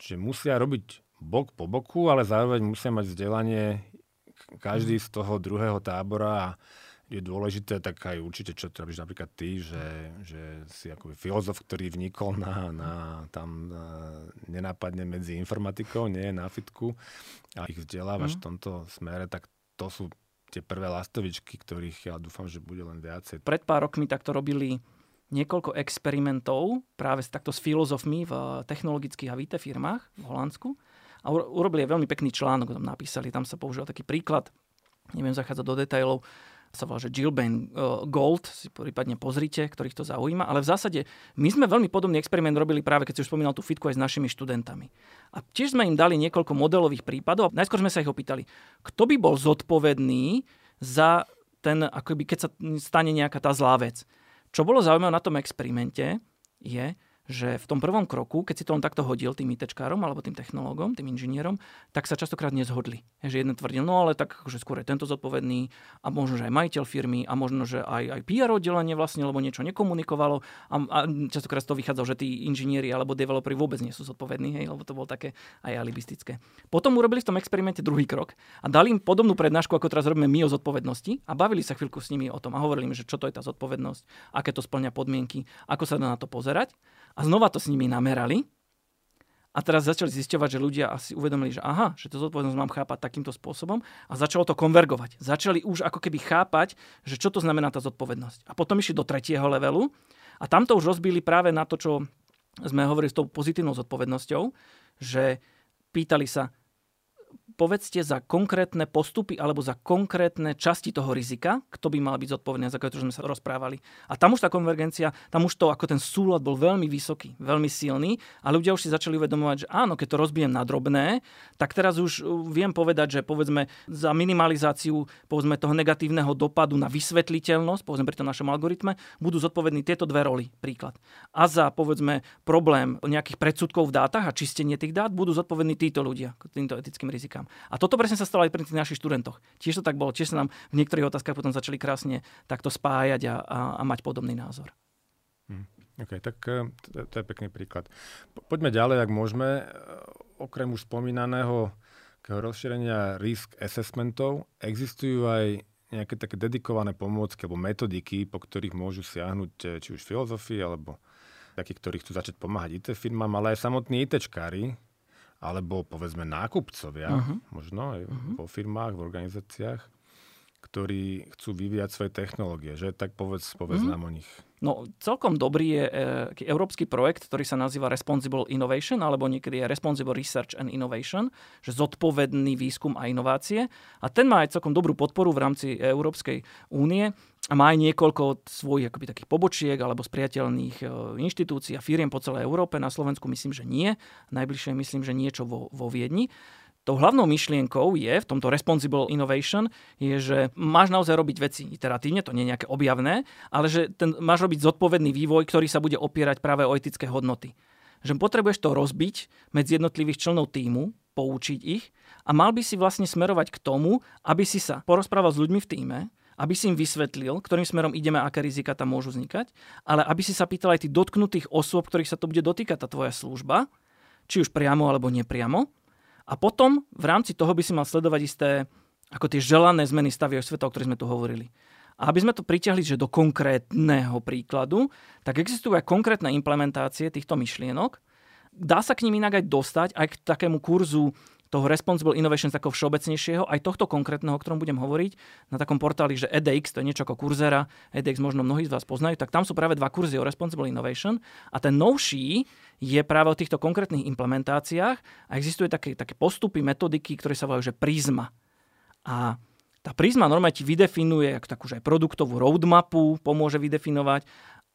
Čiže musia robiť bok po boku, ale zároveň musia mať vzdelanie každý z toho druhého tábora a je dôležité, tak aj určite, čo to robíš napríklad ty, že, že si ako filozof, ktorý vnikol na, na tam na, nenápadne medzi informatikou, nie na fitku a ich vzdelávaš mm. v tomto smere, tak to sú tie prvé lastovičky, ktorých ja dúfam, že bude len viacej. Pred pár rokmi takto robili niekoľko experimentov práve takto s filozofmi v technologických a VT firmách v Holandsku a urobili veľmi pekný článok, tam napísali, tam sa používal taký príklad, neviem zachádzať do detailov, sa volá, že Gilbane Gold, si prípadne pozrite, ktorých to zaujíma. Ale v zásade my sme veľmi podobný experiment robili práve, keď si už spomínal tú fitku aj s našimi študentami. A tiež sme im dali niekoľko modelových prípadov a najskôr sme sa ich opýtali, kto by bol zodpovedný za ten, akoby, keď sa stane nejaká tá zlá vec. Čo bolo zaujímavé na tom experimente je, že v tom prvom kroku, keď si to on takto hodil tým ITčkárom alebo tým technológom, tým inžinierom, tak sa častokrát nezhodli. Že jeden tvrdil, no ale tak že skôr je tento zodpovedný a možno, že aj majiteľ firmy a možno, že aj, aj PR oddelenie vlastne, lebo niečo nekomunikovalo a, a častokrát to vychádzalo, že tí inžinieri alebo developeri vôbec nie sú zodpovední, hej, lebo to bolo také aj alibistické. Potom urobili v tom experimente druhý krok a dali im podobnú prednášku, ako teraz robíme my o zodpovednosti a bavili sa chvíľku s nimi o tom a hovorili im, že čo to je tá zodpovednosť, aké to splňa podmienky, ako sa dá na to pozerať. A znova to s nimi namerali a teraz začali zisťovať, že ľudia asi uvedomili, že aha, že to zodpovednosť mám chápať takýmto spôsobom a začalo to konvergovať. Začali už ako keby chápať, že čo to znamená tá zodpovednosť. A potom išli do tretieho levelu a tam to už rozbili práve na to, čo sme hovorili s tou pozitívnou zodpovednosťou, že pýtali sa, povedzte za konkrétne postupy alebo za konkrétne časti toho rizika, kto by mal byť zodpovedný, za ktoré sme sa rozprávali. A tam už tá konvergencia, tam už to ako ten súlad bol veľmi vysoký, veľmi silný a ľudia už si začali uvedomovať, že áno, keď to rozbijem na drobné, tak teraz už uh, viem povedať, že povedzme za minimalizáciu povedzme toho negatívneho dopadu na vysvetliteľnosť, povedzme pri tom našom algoritme, budú zodpovední tieto dve roly, príklad. A za povedzme problém nejakých predsudkov v dátach a čistenie tých dát budú zodpovední títo ľudia týmto etickým rizikám. A toto presne sa stalo aj pri tých našich študentoch. Tiež to tak bolo. Tiež sa nám v niektorých otázkach potom začali krásne takto spájať a, a, a mať podobný názor. Hmm. OK, tak e, to, to je pekný príklad. Poďme ďalej, ak môžeme. E, okrem už spomínaného rozšírenia risk assessmentov, existujú aj nejaké také dedikované pomôcky alebo metodiky, po ktorých môžu siahnuť e, či už filozofii alebo takí, ktorí chcú začať pomáhať IT firmám, ale aj samotní ITčkári, alebo povedzme nákupcovia, uh-huh. možno aj uh-huh. vo firmách, v organizáciách, ktorí chcú vyvíjať svoje technológie, že? Tak povedz, povedz uh-huh. nám o nich. No, celkom dobrý je e, európsky projekt, ktorý sa nazýva Responsible Innovation, alebo niekedy je Responsible Research and Innovation, že zodpovedný výskum a inovácie. A ten má aj celkom dobrú podporu v rámci Európskej únie má aj niekoľko svojich akoby, takých pobočiek alebo spriateľných e, inštitúcií a firiem po celej Európe. Na Slovensku myslím, že nie. Najbližšie myslím, že niečo vo, vo Viedni. Tou hlavnou myšlienkou je v tomto responsible innovation, je, že máš naozaj robiť veci iteratívne, to nie je nejaké objavné, ale že ten, máš robiť zodpovedný vývoj, ktorý sa bude opierať práve o etické hodnoty. Že potrebuješ to rozbiť medzi jednotlivých členov týmu, poučiť ich a mal by si vlastne smerovať k tomu, aby si sa porozprával s ľuďmi v týme, aby si im vysvetlil, ktorým smerom ideme, aké rizika tam môžu vznikať, ale aby si sa pýtal aj tých dotknutých osôb, ktorých sa to bude dotýkať tá tvoja služba, či už priamo alebo nepriamo, a potom v rámci toho by si mal sledovať isté ako tie želané zmeny stavieho sveta, o ktorých sme tu hovorili. A aby sme to pritiahli že do konkrétneho príkladu, tak existujú aj konkrétne implementácie týchto myšlienok. Dá sa k ním inak aj dostať, aj k takému kurzu toho Responsible Innovation takého všeobecnejšieho, aj tohto konkrétneho, o ktorom budem hovoriť, na takom portáli, že EDX, to je niečo ako Coursera, EDX možno mnohí z vás poznajú, tak tam sú práve dva kurzy o Responsible Innovation a ten novší je práve o týchto konkrétnych implementáciách a existuje také, také postupy, metodiky, ktoré sa volajú, že prízma. A tá prízma normálne ti vydefinuje ako takú aj produktovú roadmapu, pomôže vydefinovať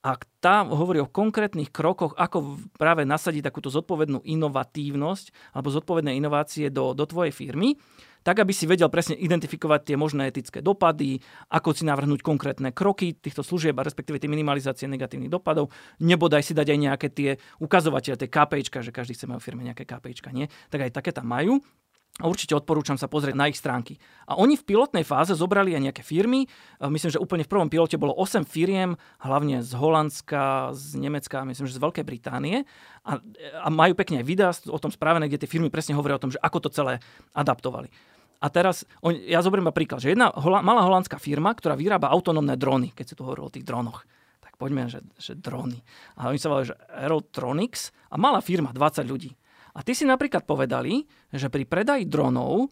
a tá hovorí o konkrétnych krokoch, ako práve nasadiť takúto zodpovednú inovatívnosť alebo zodpovedné inovácie do, do tvojej firmy, tak aby si vedel presne identifikovať tie možné etické dopady, ako si navrhnúť konkrétne kroky týchto služieb a respektíve tie minimalizácie negatívnych dopadov, nebodaj si dať aj nejaké tie ukazovateľe, tie KPIčka, že každý chce mať firme nejaké KPIčka, nie? Tak aj také tam majú. A určite odporúčam sa pozrieť na ich stránky. A oni v pilotnej fáze zobrali aj nejaké firmy. Myslím, že úplne v prvom pilote bolo 8 firiem, hlavne z Holandska, z Nemecka, myslím, že z Veľkej Británie. A, a majú pekne aj videá o tom spravené, kde tie firmy presne hovoria o tom, že ako to celé adaptovali. A teraz, on, ja zoberiem príklad, že jedna hola, malá holandská firma, ktorá vyrába autonómne dróny, keď si tu hovoril o tých drónoch, tak poďme, že, že dróny. A oni sa volajú, že Aerotronics a malá firma, 20 ľudí. A ty si napríklad povedali, že pri predaji dronov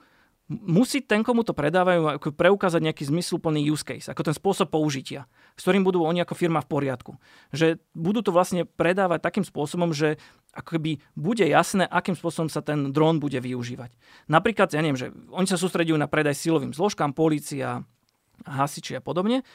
musí ten, komu to predávajú, preukázať nejaký zmysluplný use case, ako ten spôsob použitia, s ktorým budú oni ako firma v poriadku. Že budú to vlastne predávať takým spôsobom, že ako keby bude jasné, akým spôsobom sa ten dron bude využívať. Napríklad, ja neviem, že oni sa sústredujú na predaj silovým zložkám, policia, hasiči a podobne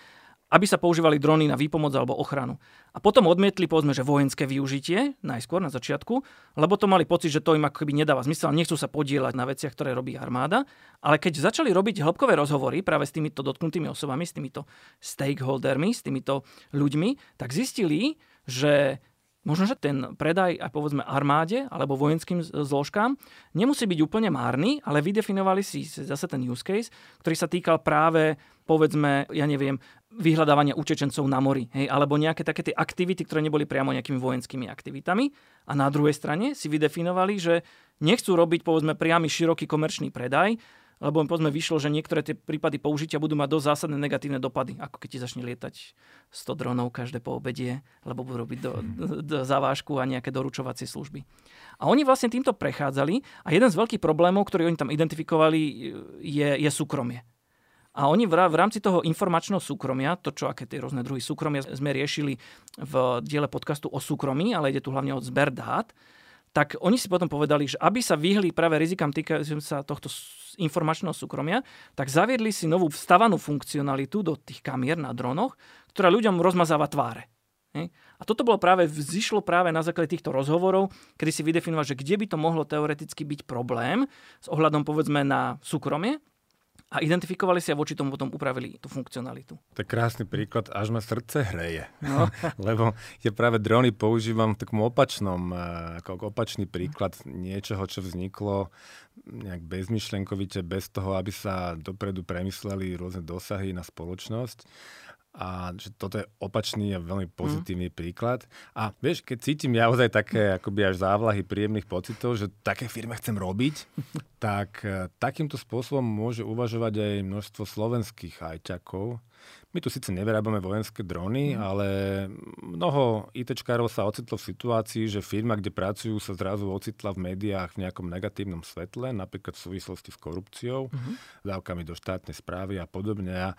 aby sa používali drony na výpomoc alebo ochranu. A potom odmietli, povedzme, že vojenské využitie, najskôr na začiatku, lebo to mali pocit, že to im ako keby nedáva zmysel, nechcú sa podielať na veciach, ktoré robí armáda. Ale keď začali robiť hĺbkové rozhovory práve s týmito dotknutými osobami, s týmito stakeholdermi, s týmito ľuďmi, tak zistili, že možno, že ten predaj aj povedzme armáde alebo vojenským zložkám nemusí byť úplne márny, ale vydefinovali si zase ten use case, ktorý sa týkal práve povedzme, ja neviem, vyhľadávania utečencov na mori, hej, alebo nejaké také tie aktivity, ktoré neboli priamo nejakými vojenskými aktivitami. A na druhej strane si vydefinovali, že nechcú robiť povedzme priamy široký komerčný predaj, lebo povedzme vyšlo, že niektoré tie prípady použitia budú mať dosť zásadné negatívne dopady, ako keď ti začne lietať 100 dronov každé po obedie, lebo budú robiť do, do zavážku a nejaké doručovacie služby. A oni vlastne týmto prechádzali a jeden z veľkých problémov, ktorý oni tam identifikovali, je, je súkromie. A oni v rámci toho informačného súkromia, to čo, aké tie rôzne druhy súkromia sme riešili v diele podcastu o súkromí, ale ide tu hlavne o zber dát, tak oni si potom povedali, že aby sa vyhli práve rizikám týkajúcim sa tohto informačného súkromia, tak zaviedli si novú vstavanú funkcionalitu do tých kamier na dronoch, ktorá ľuďom rozmazáva tváre. A toto bolo práve, vzýšlo práve na základe týchto rozhovorov, kedy si vydefinoval, že kde by to mohlo teoreticky byť problém s ohľadom povedzme na súkromie, a identifikovali si a voči tomu potom upravili tú funkcionalitu. To je krásny príklad, až ma srdce hreje. No. Lebo ja práve drony používam v takom opačnom, eh, ako opačný príklad niečoho, čo vzniklo nejak bezmyšlenkovite, bez toho, aby sa dopredu premysleli rôzne dosahy na spoločnosť a že toto je opačný a veľmi pozitívny mm. príklad. A vieš, keď cítim ja ozaj také akoby až závlahy príjemných pocitov, že také firme chcem robiť, tak e, takýmto spôsobom môže uvažovať aj množstvo slovenských ajťakov. My tu síce nevyrábame vojenské drony, mm. ale mnoho ITčkárov sa ocitlo v situácii, že firma, kde pracujú, sa zrazu ocitla v médiách v nejakom negatívnom svetle, napríklad v súvislosti s korupciou, mm-hmm. dávkami do štátnej správy a podobne. A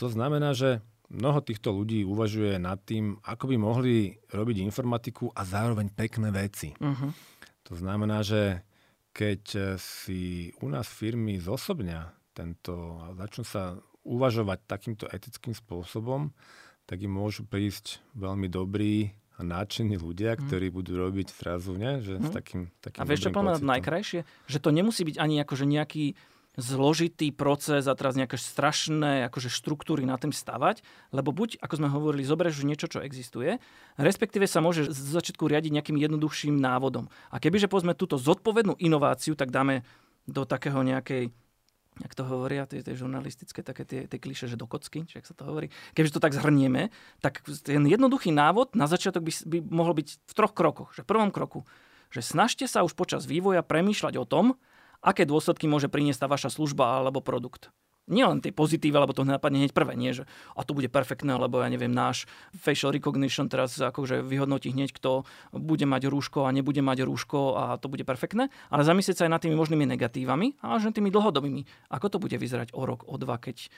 to znamená, že mnoho týchto ľudí uvažuje nad tým, ako by mohli robiť informatiku a zároveň pekné veci. Uh-huh. To znamená, že keď si u nás firmy zosobňa tento a začnú sa uvažovať takýmto etickým spôsobom, tak im môžu prísť veľmi dobrí a náčení ľudia, mhm. ktorí budú robiť zrazu, ne? Že s mhm. takým, takým A vieš, čo najkrajšie? Že to nemusí byť ani akože nejaký zložitý proces a teraz nejaké strašné akože štruktúry na tým stavať, lebo buď, ako sme hovorili, zoberieš niečo, čo existuje, respektíve sa môže z začiatku riadiť nejakým jednoduchším návodom. A kebyže povedzme túto zodpovednú inováciu, tak dáme do takého nejakej jak to hovoria, tie, tie žurnalistické, také tie, tie kliše, že do kocky, či sa to hovorí. Keďže to tak zhrnieme, tak ten jednoduchý návod na začiatok by, by mohol byť v troch krokoch. Že v prvom kroku, že snažte sa už počas vývoja premýšľať o tom, aké dôsledky môže priniesť tá vaša služba alebo produkt. Nie len tie pozitíve, lebo to napadne hneď prvé, nie, že a to bude perfektné, lebo ja neviem, náš facial recognition teraz akože vyhodnotí hneď, kto bude mať rúško a nebude mať rúško a to bude perfektné, ale zamyslieť sa aj nad tými možnými negatívami a až tými dlhodobými. Ako to bude vyzerať o rok, o dva, keď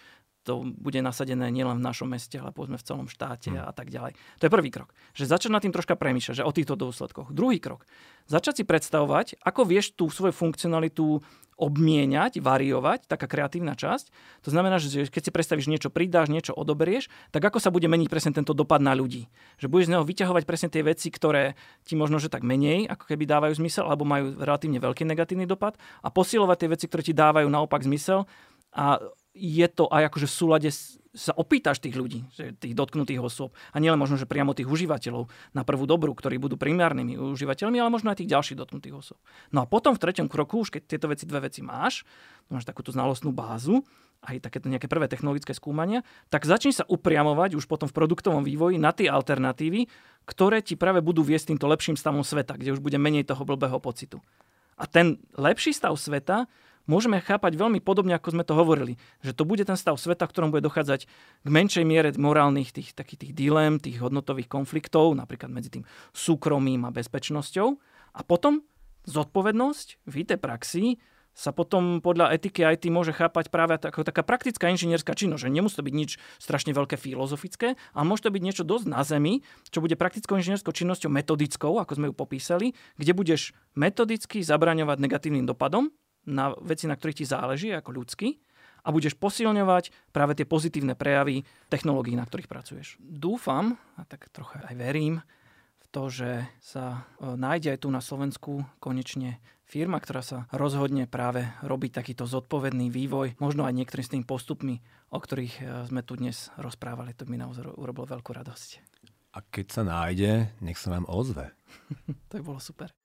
to bude nasadené nielen v našom meste, ale povedzme v celom štáte hmm. a tak ďalej. To je prvý krok. Že začať nad tým troška premýšľať, že o týchto dôsledkoch. Druhý krok. Začať si predstavovať, ako vieš tú svoju funkcionalitu obmieniať, variovať, taká kreatívna časť. To znamená, že keď si predstavíš niečo, pridáš, niečo odoberieš, tak ako sa bude meniť presne tento dopad na ľudí. Že budeš z neho vyťahovať presne tie veci, ktoré ti možno, že tak menej, ako keby dávajú zmysel, alebo majú relatívne veľký negatívny dopad a posilovať tie veci, ktoré ti dávajú naopak zmysel a je to aj akože v súlade sa opýtaš tých ľudí, tých dotknutých osôb. A nielen možno, že priamo tých užívateľov na prvú dobrú, ktorí budú primárnymi užívateľmi, ale možno aj tých ďalších dotknutých osôb. No a potom v treťom kroku, už keď tieto veci, dve veci máš, máš takúto znalostnú bázu, aj takéto nejaké prvé technologické skúmania, tak začni sa upriamovať už potom v produktovom vývoji na tie alternatívy, ktoré ti práve budú viesť týmto lepším stavom sveta, kde už bude menej toho blbého pocitu. A ten lepší stav sveta môžeme chápať veľmi podobne, ako sme to hovorili. Že to bude ten stav sveta, v ktorom bude dochádzať k menšej miere morálnych tých, takých tých dilem, tých hodnotových konfliktov, napríklad medzi tým súkromím a bezpečnosťou. A potom zodpovednosť v IT praxi sa potom podľa etiky IT môže chápať práve ako taká praktická inžinierská činnosť, že nemusí to byť nič strašne veľké filozofické, ale môže to byť niečo dosť na zemi, čo bude praktickou inžinierskou činnosťou metodickou, ako sme ju popísali, kde budeš metodicky zabraňovať negatívnym dopadom na veci, na ktorých ti záleží ako ľudský a budeš posilňovať práve tie pozitívne prejavy technológií, na ktorých pracuješ. Dúfam, a tak trocha aj verím, v to, že sa e, nájde aj tu na Slovensku konečne firma, ktorá sa rozhodne práve robiť takýto zodpovedný vývoj, možno aj niektorým s tým postupmi, o ktorých e, sme tu dnes rozprávali. To by naozaj urobilo veľkú radosť. A keď sa nájde, nech sa nám ozve. to by bolo super.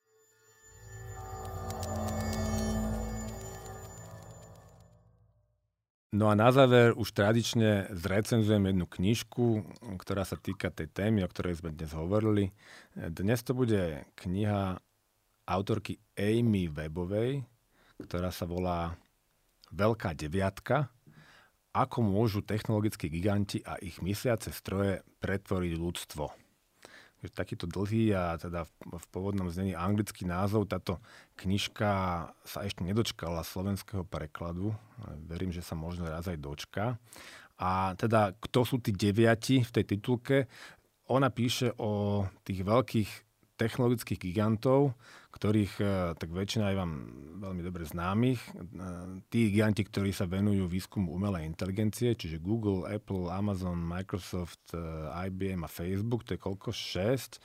No a na záver už tradične zrecenzujem jednu knižku, ktorá sa týka tej témy, o ktorej sme dnes hovorili. Dnes to bude kniha autorky Amy Webovej, ktorá sa volá Veľká deviatka. Ako môžu technologickí giganti a ich mysliace stroje pretvoriť ľudstvo? Takýto dlhý a teda v pôvodnom znení anglický názov. Táto knižka sa ešte nedočkala slovenského prekladu. Verím, že sa možno raz aj dočka. A teda, kto sú tí deviati v tej titulke? Ona píše o tých veľkých technologických gigantov, ktorých e, tak väčšina je vám veľmi dobre známych. E, tí giganti, ktorí sa venujú výskumu umelej inteligencie, čiže Google, Apple, Amazon, Microsoft, e, IBM a Facebook, to je koľko? 6.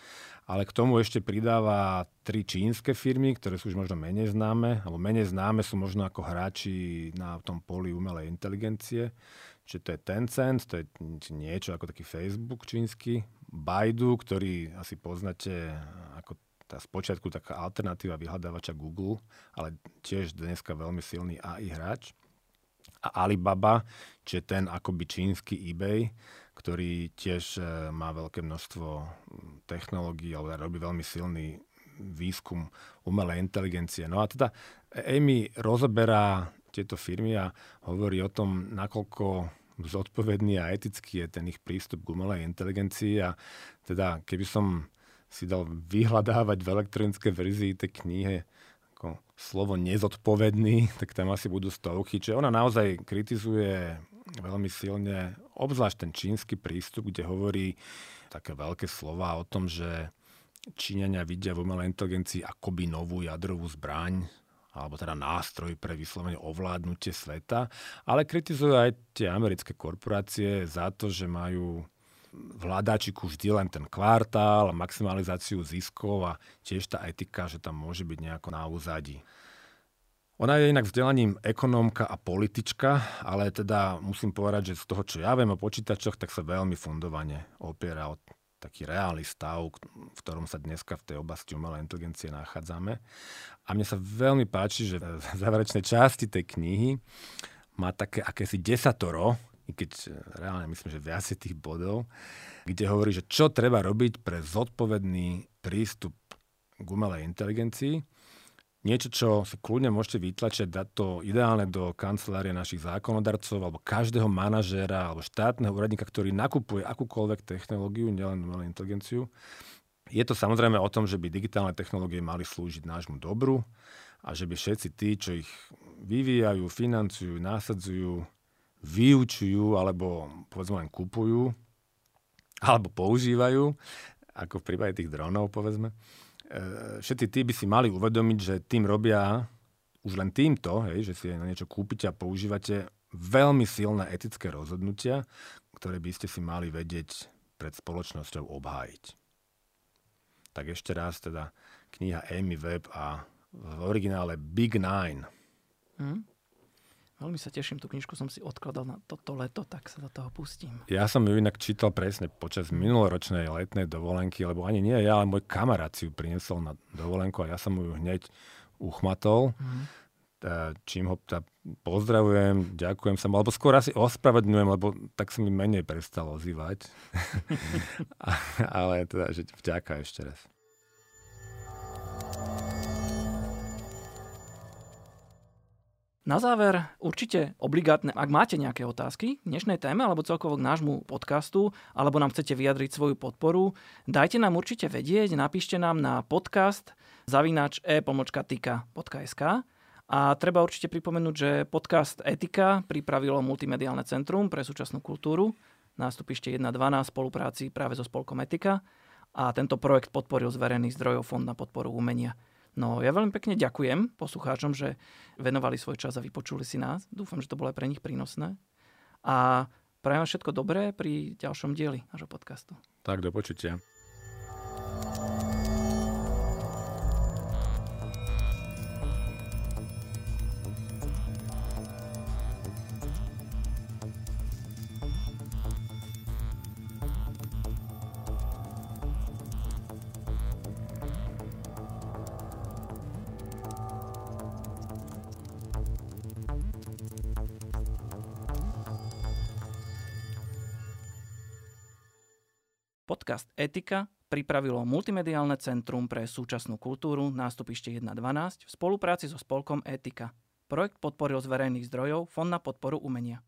Ale k tomu ešte pridáva tri čínske firmy, ktoré sú už možno menej známe, alebo menej známe sú možno ako hráči na tom poli umelej inteligencie. Čiže to je Tencent, to je niečo ako taký Facebook čínsky, Baidu, ktorý asi poznáte ako tá spočiatku taká alternatíva vyhľadávača Google, ale tiež dneska veľmi silný AI hráč. A Alibaba, čiže ten akoby čínsky eBay, ktorý tiež e, má veľké množstvo technológií, alebo robí veľmi silný výskum umelej inteligencie. No a teda Amy rozoberá tieto firmy a hovorí o tom, nakoľko zodpovedný a etický je ten ich prístup k umelej inteligencii a teda keby som si dal vyhľadávať v elektronické verzii tej knihy ako slovo nezodpovedný, tak tam asi budú stovky. Čiže ona naozaj kritizuje veľmi silne, obzvlášť ten čínsky prístup, kde hovorí také veľké slova o tom, že Číňania vidia v umelej inteligencii akoby novú jadrovú zbraň, alebo teda nástroj pre vyslovene ovládnutie sveta, ale kritizujú aj tie americké korporácie za to, že majú v hľadáčiku vždy len ten kvartál, maximalizáciu ziskov a tiež tá etika, že tam môže byť nejako na úzadí. Ona je inak vzdelaním ekonómka a politička, ale teda musím povedať, že z toho, čo ja viem o počítačoch, tak sa veľmi fundovane opiera o taký reálny stav, v ktorom sa dneska v tej oblasti umelej inteligencie nachádzame. A mne sa veľmi páči, že v záverečnej časti tej knihy má také akési desatoro i keď e, reálne myslím, že viac tých bodov, kde hovorí, že čo treba robiť pre zodpovedný prístup k umelej inteligencii. Niečo, čo si kľudne môžete vytlačiť, dať to ideálne do kancelárie našich zákonodarcov alebo každého manažéra alebo štátneho úradníka, ktorý nakupuje akúkoľvek technológiu, nielen umelú inteligenciu. Je to samozrejme o tom, že by digitálne technológie mali slúžiť nášmu dobru a že by všetci tí, čo ich vyvíjajú, financujú, násadzujú, vyučujú alebo povedzme len kupujú alebo používajú, ako v prípade tých dronov povedzme, všetci tí by si mali uvedomiť, že tým robia už len týmto, hej, že si na niečo kúpite a používate veľmi silné etické rozhodnutia, ktoré by ste si mali vedieť pred spoločnosťou obhájiť. Tak ešte raz teda kniha Amy Webb a v originále Big Nine. Hmm. Veľmi sa teším, tú knižku som si odkladal na toto leto, tak sa do toho pustím. Ja som ju inak čítal presne počas minuloročnej letnej dovolenky, lebo ani nie ja, ale môj kamarát si ju priniesol na dovolenku a ja som ju hneď uchmatol. Mm. Čím ho tá pozdravujem, ďakujem sa mu, alebo skôr asi ospravedňujem, lebo tak sa mi menej prestal ozývať. ale teda, že vďaka ešte raz. Na záver určite obligátne, ak máte nejaké otázky k dnešnej téme alebo celkovo k nášmu podcastu, alebo nám chcete vyjadriť svoju podporu, dajte nám určite vedieť, napíšte nám na podcast zavinač e-tika.sk a treba určite pripomenúť, že podcast Etika pripravilo Multimediálne centrum pre súčasnú kultúru. Nástupište 1.12 spolupráci práve so spolkom Etika. A tento projekt podporil z verejných zdrojov Fond na podporu umenia. No ja veľmi pekne ďakujem poslucháčom, že venovali svoj čas a vypočuli si nás. Dúfam, že to bolo aj pre nich prínosné. A prajem všetko dobré pri ďalšom dieli nášho podcastu. Tak, do počutia. Etika pripravilo Multimediálne centrum pre súčasnú kultúru nástupište 1.12 v spolupráci so spolkom Etika. Projekt podporil z verejných zdrojov Fond na podporu umenia.